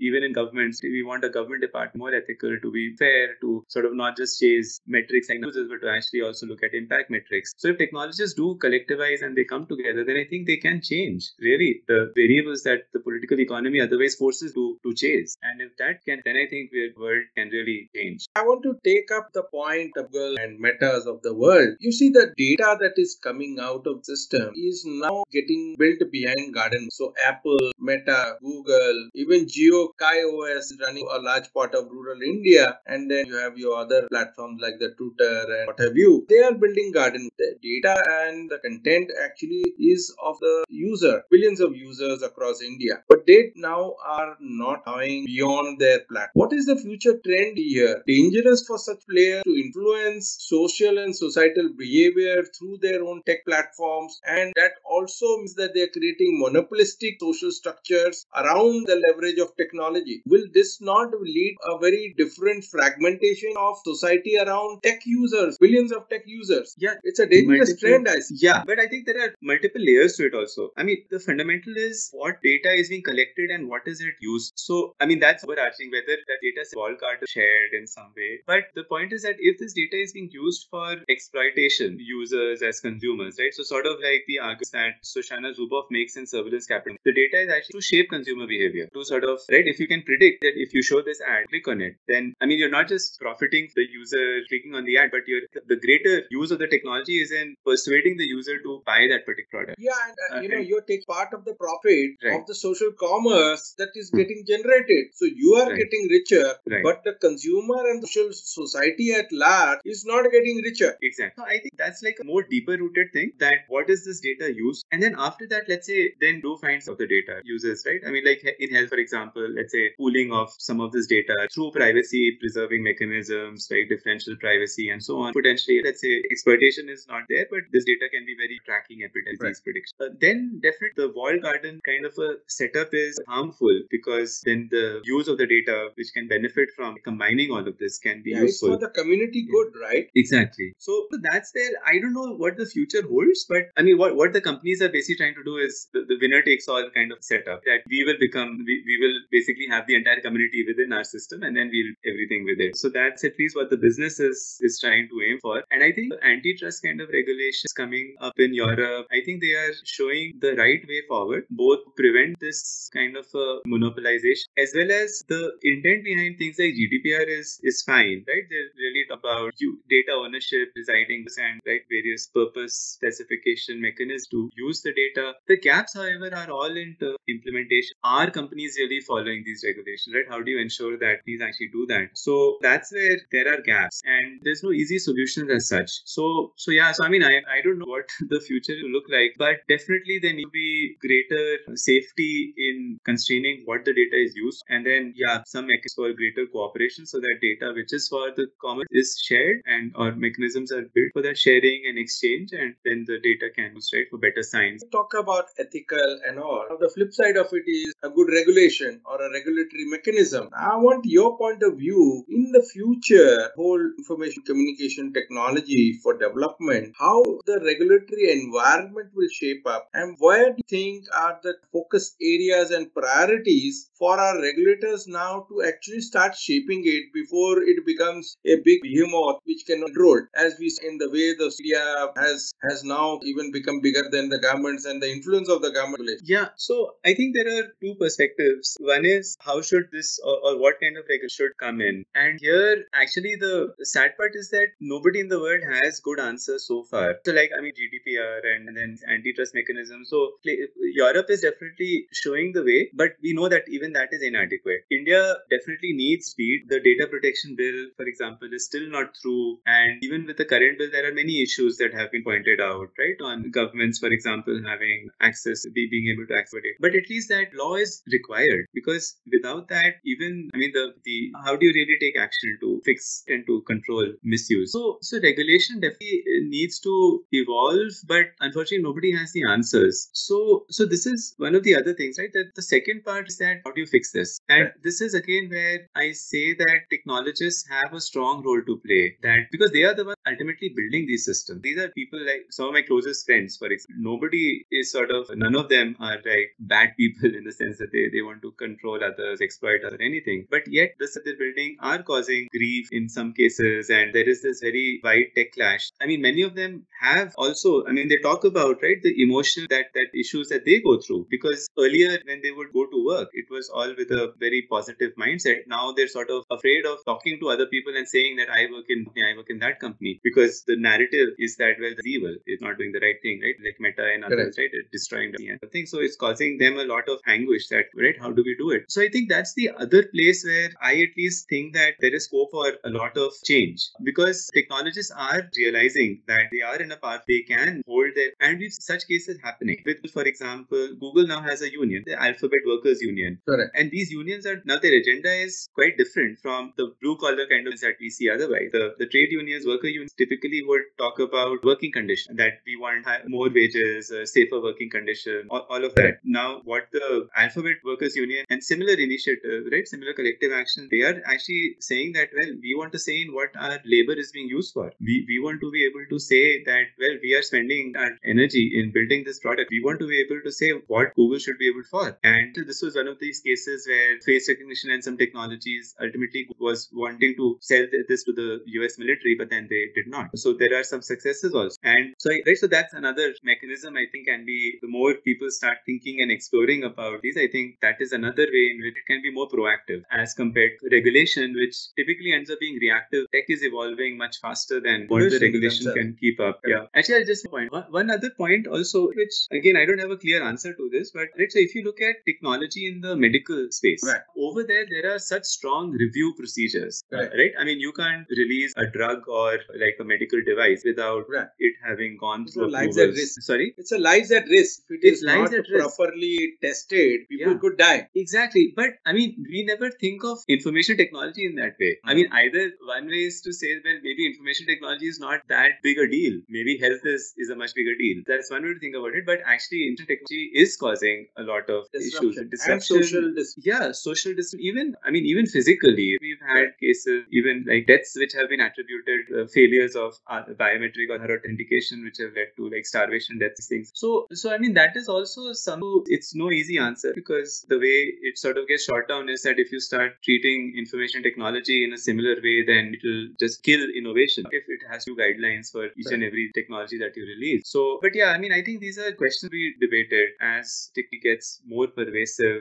even in governments we want a government department more ethical to be fair to sort of not just chase metrics and numbers but to actually also look at impact metrics so if technologists do collectivize and they come together then I think they can change really the variables that the political economy otherwise forces to to chase and if that can then I think the world can really change I want to take up the point of Google and metas of the world. You see, the data that is coming out of system is now getting built behind garden. So Apple, Meta, Google, even Jio KaiOS running a large part of rural India, and then you have your other platforms like the Twitter and what have you. They are building garden. The data and the content actually is of the user, billions of users across India. But they now now are not going beyond their platform. What is the future trend here? Dangerous for such players to influence social and societal behavior through their own tech platforms, and that also means that they are creating monopolistic social structures around the leverage of technology. Will this not lead a very different fragmentation of society around tech users, billions of tech users? Yeah, it's a dangerous multiple, trend. I see. Yeah, but I think there are multiple layers to it also. I mean, the fundamental is what data is being collected and what is it used. So, I mean, that's overarching whether the data is wall card shared in some way. But the point is that if this data is being used for exploitation, users as consumers, right? So, sort of like the argument that Shoshana Zuboff makes in Surveillance Capital, the data is actually to shape consumer behavior. To sort of, right, if you can predict that if you show this ad, click on it, then, I mean, you're not just profiting the user clicking on the ad, but you're the greater use of the technology is in persuading the user to buy that particular product. Yeah, and uh, you know, you take part of the profit Right. of the social commerce that is Hmm. getting generated. So you are Right. getting richer, Right. but the consumer and the social society at large is not getting richer. Exactly. So I think that's like a more deeper rooted thing that what is this data used? And then after that, let's say, then do find some of the data users, right? I mean, like in health, for example, let's say pooling of some of this data through privacy preserving mechanisms, like differential privacy and so on. Potentially, let's say exploitation is not there, but this data can be very tracking epidemics Right. prediction. Uh, then definitely the wall garden kind of a setup is harmful because then the use of the data, which can benefit from combining all of this, can be Yeah, it's useful. for the community Yeah. good, right? Exactly. So that's where I don't know what the future holds, but I mean, what, what the companies are basically trying to do is the, the winner takes all kind of setup that we will become, we, we will basically have the entire community within our system and then we'll everything with it. So that's at least what the business is, is trying to aim for. And I think antitrust kind of regulations coming up in Europe, I think they are showing the right way forward, both prevent this kind of a uh, monopolization as well as the intent behind things like GDPR is is fine, right? They're really about you data ownership, residing and right various purpose specification mechanisms to use the data. The gaps, however, are all in implementation. Are companies really following these regulations, right? How do you ensure that these actually do that? So that's where there are gaps, and there's no easy solutions as such. So so yeah, so I mean, I I don't know what the future will look like, but definitely there need to be greater safety in constraining what the data is used, and then yeah, some mechanisms for greater cooperation so that data which is for the common is shared and or mechanisms are built for that sharing and exchange, and then the data can be right for better science. Talk about ethical and all. The flip side of it is a good regulation or a regulatory mechanism. I want your point of view in the future, whole information communication technology for development, how the regulatory environment will shape up, and where do you think are the focus areas and priorities for our regulators now to actually start shaping it before it becomes a big behemoth which cannot control, as we see in the way the media has has now even become bigger than the governments and the influence of the government. Yeah, so I think there are two perspectives. One is how should this or, or what kind of regulation should come in, and here actually the sad part is that nobody in the world has good answers so far. So like I mean GDPR and then antitrust mechanism. So Europe is definitely showing the way, but we know that even that is inadequate. India definitely needs speed. The data protection bill, for example, is still not through, and even with the current bill, there are many issues that have been pointed out, right? On governments, for example, having access, be, being able to access it. But at least that law is required because without that, even I mean, the the how do you really take action to fix and to control misuse? So so regulation definitely uh, needs to evolve, but unfortunately, nobody has the answers. So so this is one of the other things, right? That the second part is that how do you fix this? And Right. this is again where I say that technologists have a strong role to play. That because they are the ones ultimately building these systems. These are people like some of my closest friends, for example. Nobody is sort of none of them are like bad people in the sense that they, they want to control others, exploit others, or anything. But yet the stuff they're building are causing grief in some cases, and there is this very wide techlash. I mean, many of them have also. I mean, they talk about right the emotional that that issues that they go through because earlier when they would go to work, it was all with a very positive mindset. Now they're sort of afraid of talking to other people and saying that I work in I work in that company because the narrative is that well the evil is not doing the right thing, right? Like Meta and others, right? It's destroying the thing. So it's causing them a lot of anguish that right, how do we do it? So I think that's the other place where I at least think that there is scope for a lot of change because technologists are realizing that they are in a path they can hold their and we've such cases happening. With for example, Google now has a union. The Alphabet Alphabet Workers Union. Correct. And these unions are now their agenda is quite different from the blue collar kind of that we see otherwise. The, the trade unions, worker unions typically would talk about working conditions that we want more wages, uh, safer working conditions, all, all of that. Now, what the Alphabet Workers Union and similar initiative, right, similar collective action, they are actually saying that, well, we want to say in what our labor is being used for. We, we want to be able to say that, well, we are spending our energy in building this product. We want to be able to say what Google should be able for. And this was one of these cases where face recognition and some technologies ultimately was wanting to sell this to the US military, but then they did not. So there are some successes also. And so, right, so that's another mechanism I think can be the more people start thinking and exploring about these, I think that is another way in which it can be more proactive as compared to regulation, which typically ends up being reactive. Tech is evolving much faster than what the regulation themselves. can keep up. Yeah. Actually, I'll just point one, one other point also, which again, I don't have a clear answer to this, but right, so if you look at technology in the medical space, right. over there, there are such strong review procedures, right. right? I mean, you can't release a drug or like a medical device without right. it having gone it's through lives at risk. Sorry? It's a lives at risk. If it it's is not properly tested, people yeah. could die. Exactly. But I mean, we never think of information technology in that way. Mm-hmm. I mean, either one way is to say, well, maybe information technology is not that big a deal. Maybe health is, is a much bigger deal. That's one way to think about it. But actually, information technology is causing a lot of Disruption. Issues. Disruption. And social dis- Yeah, social dis- Even, I mean, even physically, we've had cases, even like deaths which have been attributed, uh, failures of uh, biometric or authentication, which have led to like starvation deaths, things. So, so I mean, that is also some, it's no easy answer because the way it sort of gets shot down is that if you start treating information technology in a similar way, then it will just kill innovation if it has two guidelines for each right. and every technology that you release. So, but yeah, I mean, I think these are questions we debated as technology gets more pervasive,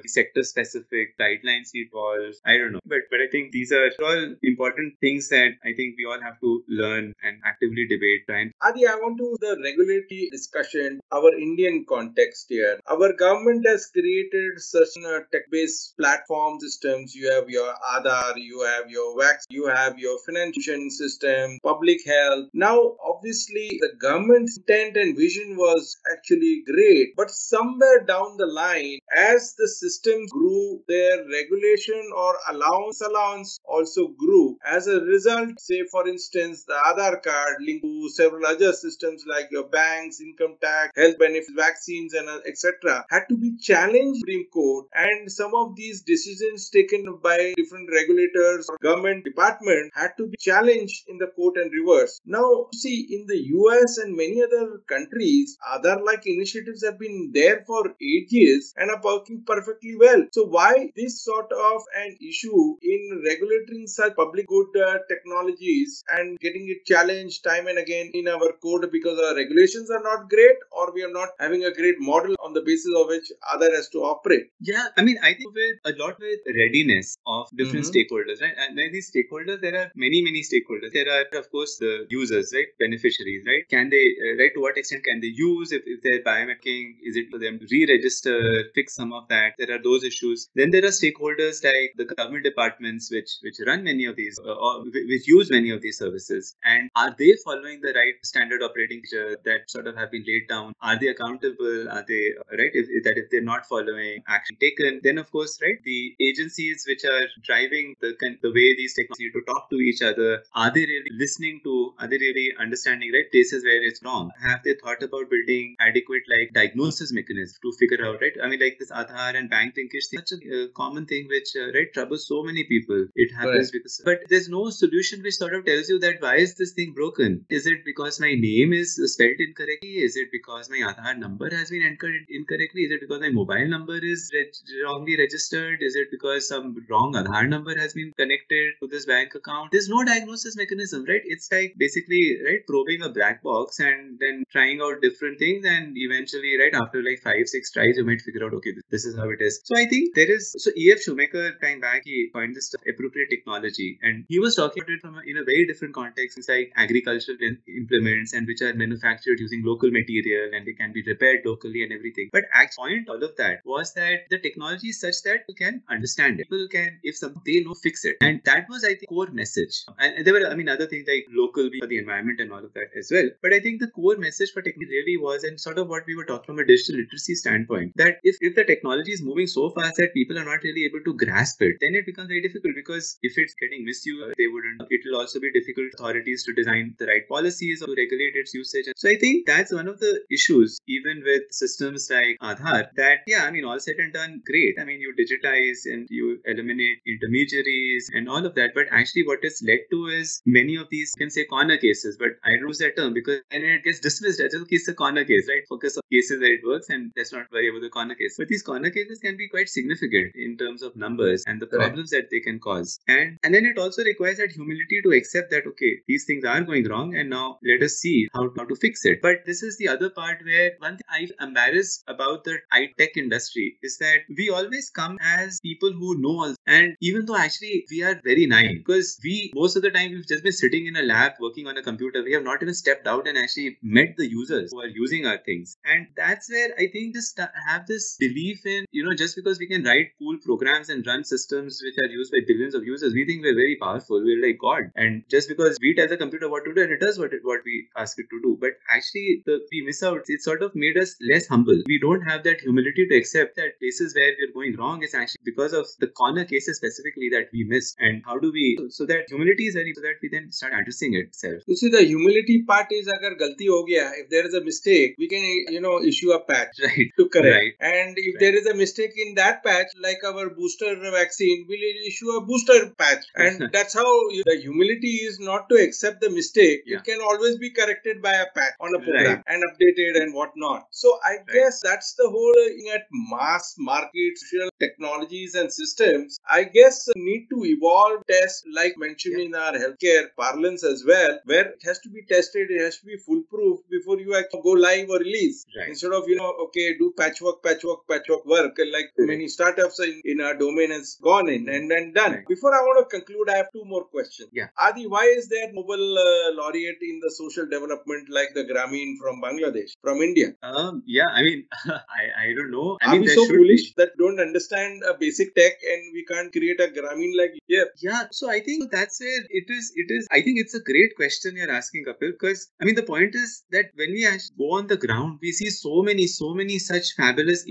sector specific guidelines evolve. I don't know, but but I think these are all important things that I think we all have to learn and actively debate. And Adi, I want to the regulatory discussion, our Indian context here. Our government has created certain uh, tech-based platform systems. You have your Aadhaar, you have your VAX, you have your financial system, public health. Now, obviously, the government's intent and vision was actually great, but somewhere down the line, as the systems grew, their regulation or allowance allowance also grew. As a result, say for instance, the Aadhaar card linked to several other systems like your banks, income tax, health benefits, vaccines, and uh, etc., had to be challenged Supreme Court. And some of these decisions taken by different regulators or government department had to be challenged in the court and reversed. Now, see, in the US and many other countries, other like initiatives have been there for ages and are working perfectly well. So, why this sort of an issue in regulating such public good uh, technologies and getting it challenged time and again in our code because our regulations are not great or we are not having a great model on the basis of which other has to operate? Yeah, I mean, I think with a lot with readiness of different mm-hmm. stakeholders, right? And these stakeholders, there are many, many stakeholders. There are, of course, the users, right? Beneficiaries, right? Can they, uh, right? To what extent can they use if, if they're biometricing? Is it for them to re-register, fix some of that? There are those issues. Then there are stakeholders like the government departments, which which run many of these, uh, or which use many of these services. And are they following the right standard operating procedure that sort of have been laid down? Are they accountable? Are they right? If, if that if they're not following action taken, then of course, right, the agencies which are driving the the way these technologies to talk to each other, are they really listening to? Are they really understanding right places where it's wrong? Have they thought about building adequate like diagnosis mechanisms to figure out right? I mean, like this And bank linkage, such a uh, common thing which uh, right troubles so many people. It happens right. because, but there's no solution which sort of tells you that why is this thing broken? Is it because my name is spelled incorrectly? Is it because my Aadhaar number has been entered incorrectly? Is it because my mobile number is reg- wrongly registered? Is it because some wrong Aadhaar number has been connected to this bank account? There's no diagnosis mechanism, right? It's like basically right probing a black box and then trying out different things, and eventually, right after like five six tries, you might figure out okay, this is how it is. So I think there is so E.F. Schumacher time back he coined this appropriate technology, and he was talking about it from a, in a very different context. Like agricultural implements and which are manufactured using local material and they can be repaired locally and everything. But actually, point all of that was that the technology is such that you can understand it. People can, if something they know, fix it. And that was, I think, core message. And there were, I mean, other things like local for the environment and all of that as well. But I think the core message for technology really was, and sort of what we were talking from a digital literacy standpoint, that if, if the tech technology is moving so fast that people are not really able to grasp it, then it becomes very difficult because if it's getting misused, they wouldn't. It will also be difficult for authorities to design the right policies to regulate its usage. So I think that's one of the issues, even with systems like Aadhaar, that yeah, I mean, all said and done, great. I mean, you digitize and you eliminate intermediaries and all of that. But actually, what it's led to is many of these, can say corner cases, but I don't use that term because then it gets dismissed as okay, it's a corner case, right? Focus on cases that it works and let's not worry about the corner case. But these corner cases can be quite significant in terms of numbers and the problems that they can cause. And and then it also requires that humility to accept that okay, these things are going wrong and now let us see how, how to fix it. But this is the other part where one thing I'm embarrassed about the high tech industry is that we always come as people who know all and even though actually we are very naive because we most of the time we've just been sitting in a lab working on a computer we have not even stepped out and actually met the users who are using our things and that's where i think just have this belief in you know just because we can write cool programs and run systems which are used by billions of users we think we're very powerful. We're like god. And just because we tell the computer what to do and it does what it, what we ask it to do. But actually the we miss out. It sort of made us less humble. We don't have that humility to accept that places where we're going wrong is actually because of the corner cases specifically that we missed and how do we so that humility is very so that we then start addressing it itself. You see the humility part is agar galti ho gaya if there is a mistake we can you know issue a patch right. to correct. Right. and if right. there is a mistake in that patch like our booster vaccine we'll issue a booster patch and that's how you, the humility is not to accept the mistake yeah. it can always be corrected by a patch on a program right. and updated and whatnot so i right. guess that's the whole uh, at mass market technologies and systems i guess need to evolve test like mentioned yeah. in our healthcare parlance as well where it has to be tested it has to be foolproof before you actually go live or release right. instead of you know okay do patchwork patchwork patchwork work like mm-hmm. many startups in, in our domain has gone in and then done right. before i want to conclude i have two more questions yeah adi why is there nobel uh, laureate in the social development like the Grameen from bangladesh from india um yeah i mean i i don't know i Are mean we so foolish be. that don't understand a basic tech and we can't create a Grameen like yeah yeah so i think that's where it is it is i think it's a great question you're asking kapil because i mean the point is that when we actually go on the ground we see so many so many such fabulous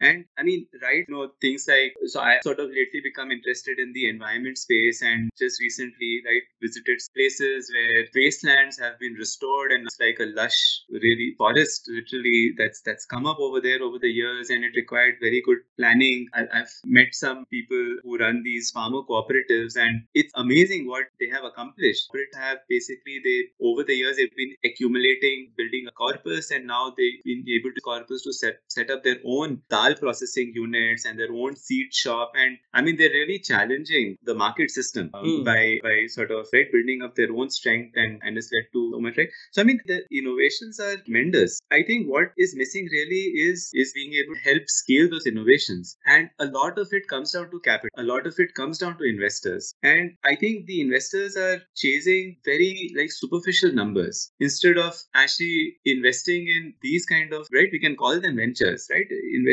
and i mean right you know things like so i sort of lately become interested in the environment space and just recently right visited places where wastelands have been restored and it's like a lush really forest literally that's that's come up over there over the years and it required very good planning. I, i've met some people who run these farmer cooperatives and it's amazing what they have accomplished. But have basically they over the years they've been accumulating building a corpus and now they've been able to corpus to set, set up their own dal processing units and their own seed shop and i mean they're really challenging the market system um, mm. by by sort of right building up their own strength and and it's led to so much right so i mean the innovations are tremendous. I think what is missing really is is being able to help scale those innovations. And a lot of it comes down to capital. A lot of it comes down to investors. And i think the investors are chasing very like superficial numbers. Instead of actually investing in these kind of right we can call them ventures right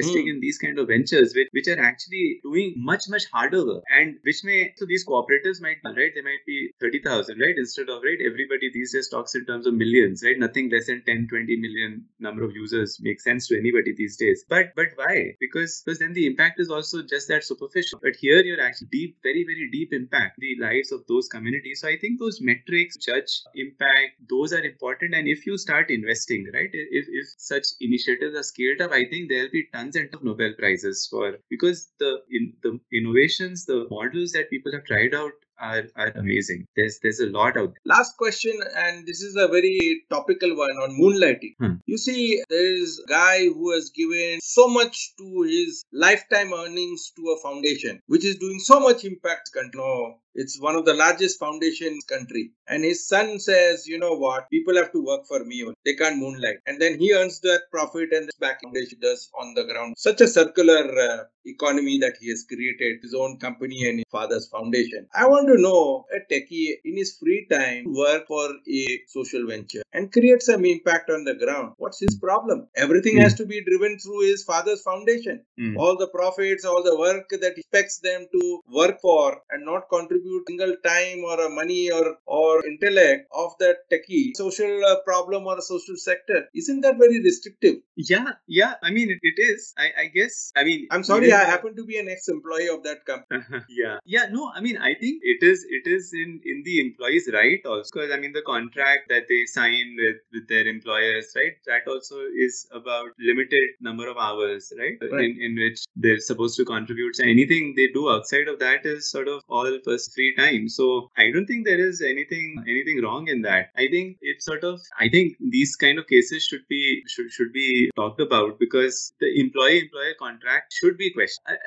investing mm. in these kind of ventures which, which are actually doing much much harder work. And which may so these cooperatives might right they might be 30000 right instead of right everybody these days talks in terms of millions right? Nothing less than 10 20 million number of users makes sense to anybody these days. But but why? Because because then the impact is also just that superficial. But here you're actually deep very very deep impact the lives of those communities. So i think those metrics judge impact those are important. And if you start investing right if, if such initiatives are scaled up i think there'll be tons and of nobel prizes for because the in the innovations the models that people have tried out are, are amazing. There's there's a lot out there. Last question, and this is a very topical one on moonlighting. Hmm. You see, there is a guy who has given so much to his lifetime earnings to a foundation, which is doing so much impact. No, it's one of the largest foundations country. And his son says, you know what, people have to work for me. They can't moonlight. And then he earns that profit and the back foundation does on the ground. Such a circular uh, economy that he has created, his own company and his father's foundation. I want to know a techie in his free time work for a social venture and create some impact on the ground. What's his problem? Everything mm. has to be driven through his father's foundation. Mm. All the profits, all the work that expects them to work for and not contribute single time or money or or intellect of that techie social uh, problem or social sector. Isn't that very restrictive? Yeah, yeah. I mean, it, it is. I, I guess. I mean, I'm sorry. I happen to be an ex-employee of that company. yeah, yeah. No, I mean, I think it is. It is in in the employee's right also because I mean the contract that they sign with with their employers, right? That also is about limited number of hours, right? right. In in which they're supposed to contribute. So anything they do outside of that is sort of all first free time. So I don't think there is anything anything wrong in that. I think it's sort of I think these kind of cases should be should should be talked about because the employee employer contract should be questioned.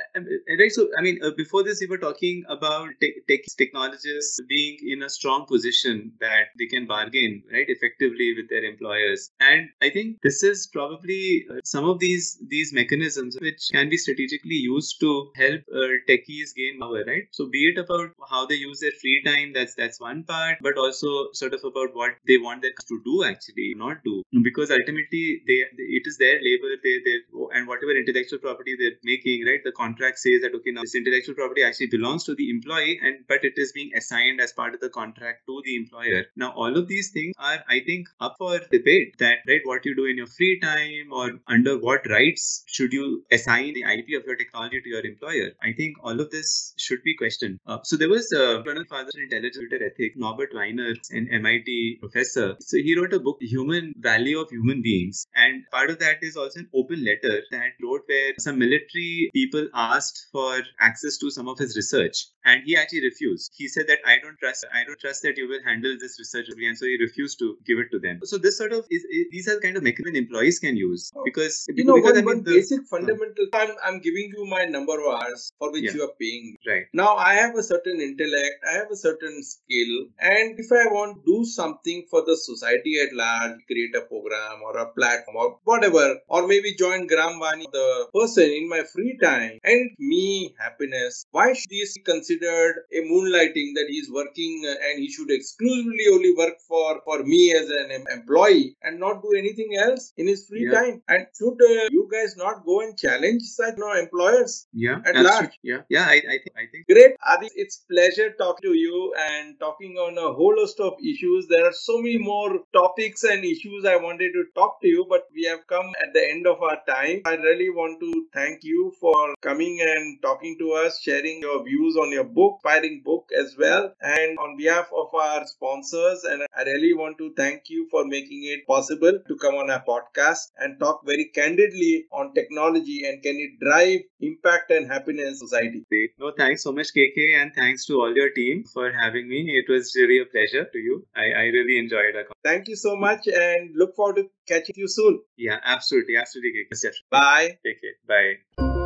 Right. So I mean, uh, before this, we were talking about te- tech technologists being in a strong position that they can bargain right effectively with their employers, and I think this is probably uh, some of these these mechanisms which can be strategically used to help uh, techies gain power. Right. So be it about how they use their free time, that's that's one part, but also sort of about what they want them to do actually, not do, because ultimately they, they it is their labor, they they and whatever intellectual property they're making, right? The contract says that okay, now this intellectual property actually belongs to the employee, and but it is being assigned as part of the contract to the employer. Now all of these things are, I think, up for debate. That right, what you do in your free time or under what rights should you assign the IP of your technology to your employer? I think all of this should be questioned. Uh, so there was a Colonel Father in Intelligent Ethics, Norbert Wiener, an MIT professor. So he wrote a book, Human Value of Human Beings, and part of that is also an open letter that wrote where some military people asked for access to some of his research, and he actually refused. He said that I don't trust, I don't trust that you will handle this research, and so he refused to give it to them. So this sort of is, is these are kind of mechanisms employees can use because you know because, one, I mean, one the, basic fundamental. Uh, I'm I'm giving you my number of hours for which yeah. you are paying. Right now, I have a certain intellect, I have a certain skill, and if I want to do something for the society at large, create a program or a platform or whatever, or maybe join Gram Vaani, the person in my free time, and me happiness, why should this be considered a moonlighting that he's working uh, and he should exclusively only work for, for me as an employee and not do anything else in his free yeah. time? And should uh, you guys not go and challenge such you know, employers yeah, at large? True. Yeah, yeah, I, I think I think great. Adi, it's pleasure talking to you and talking on a whole host of issues. There are so many more topics and issues I wanted to talk to you, but we have come at the end of our time. I really want to thank you for coming and talking to us, sharing your views on your book, inspiring book as well. And on behalf of our sponsors, and I really want to thank you for making it possible to come on our podcast and talk very candidly on technology and can it drive impact and happiness in society. No, thanks so much, KK, and thanks to all your team for having me. It was really a pleasure to you. I, I really enjoyed it. Thank you so much and look forward to catching you soon. Yeah, absolutely. Absolutely. Bye. Take care. Bye.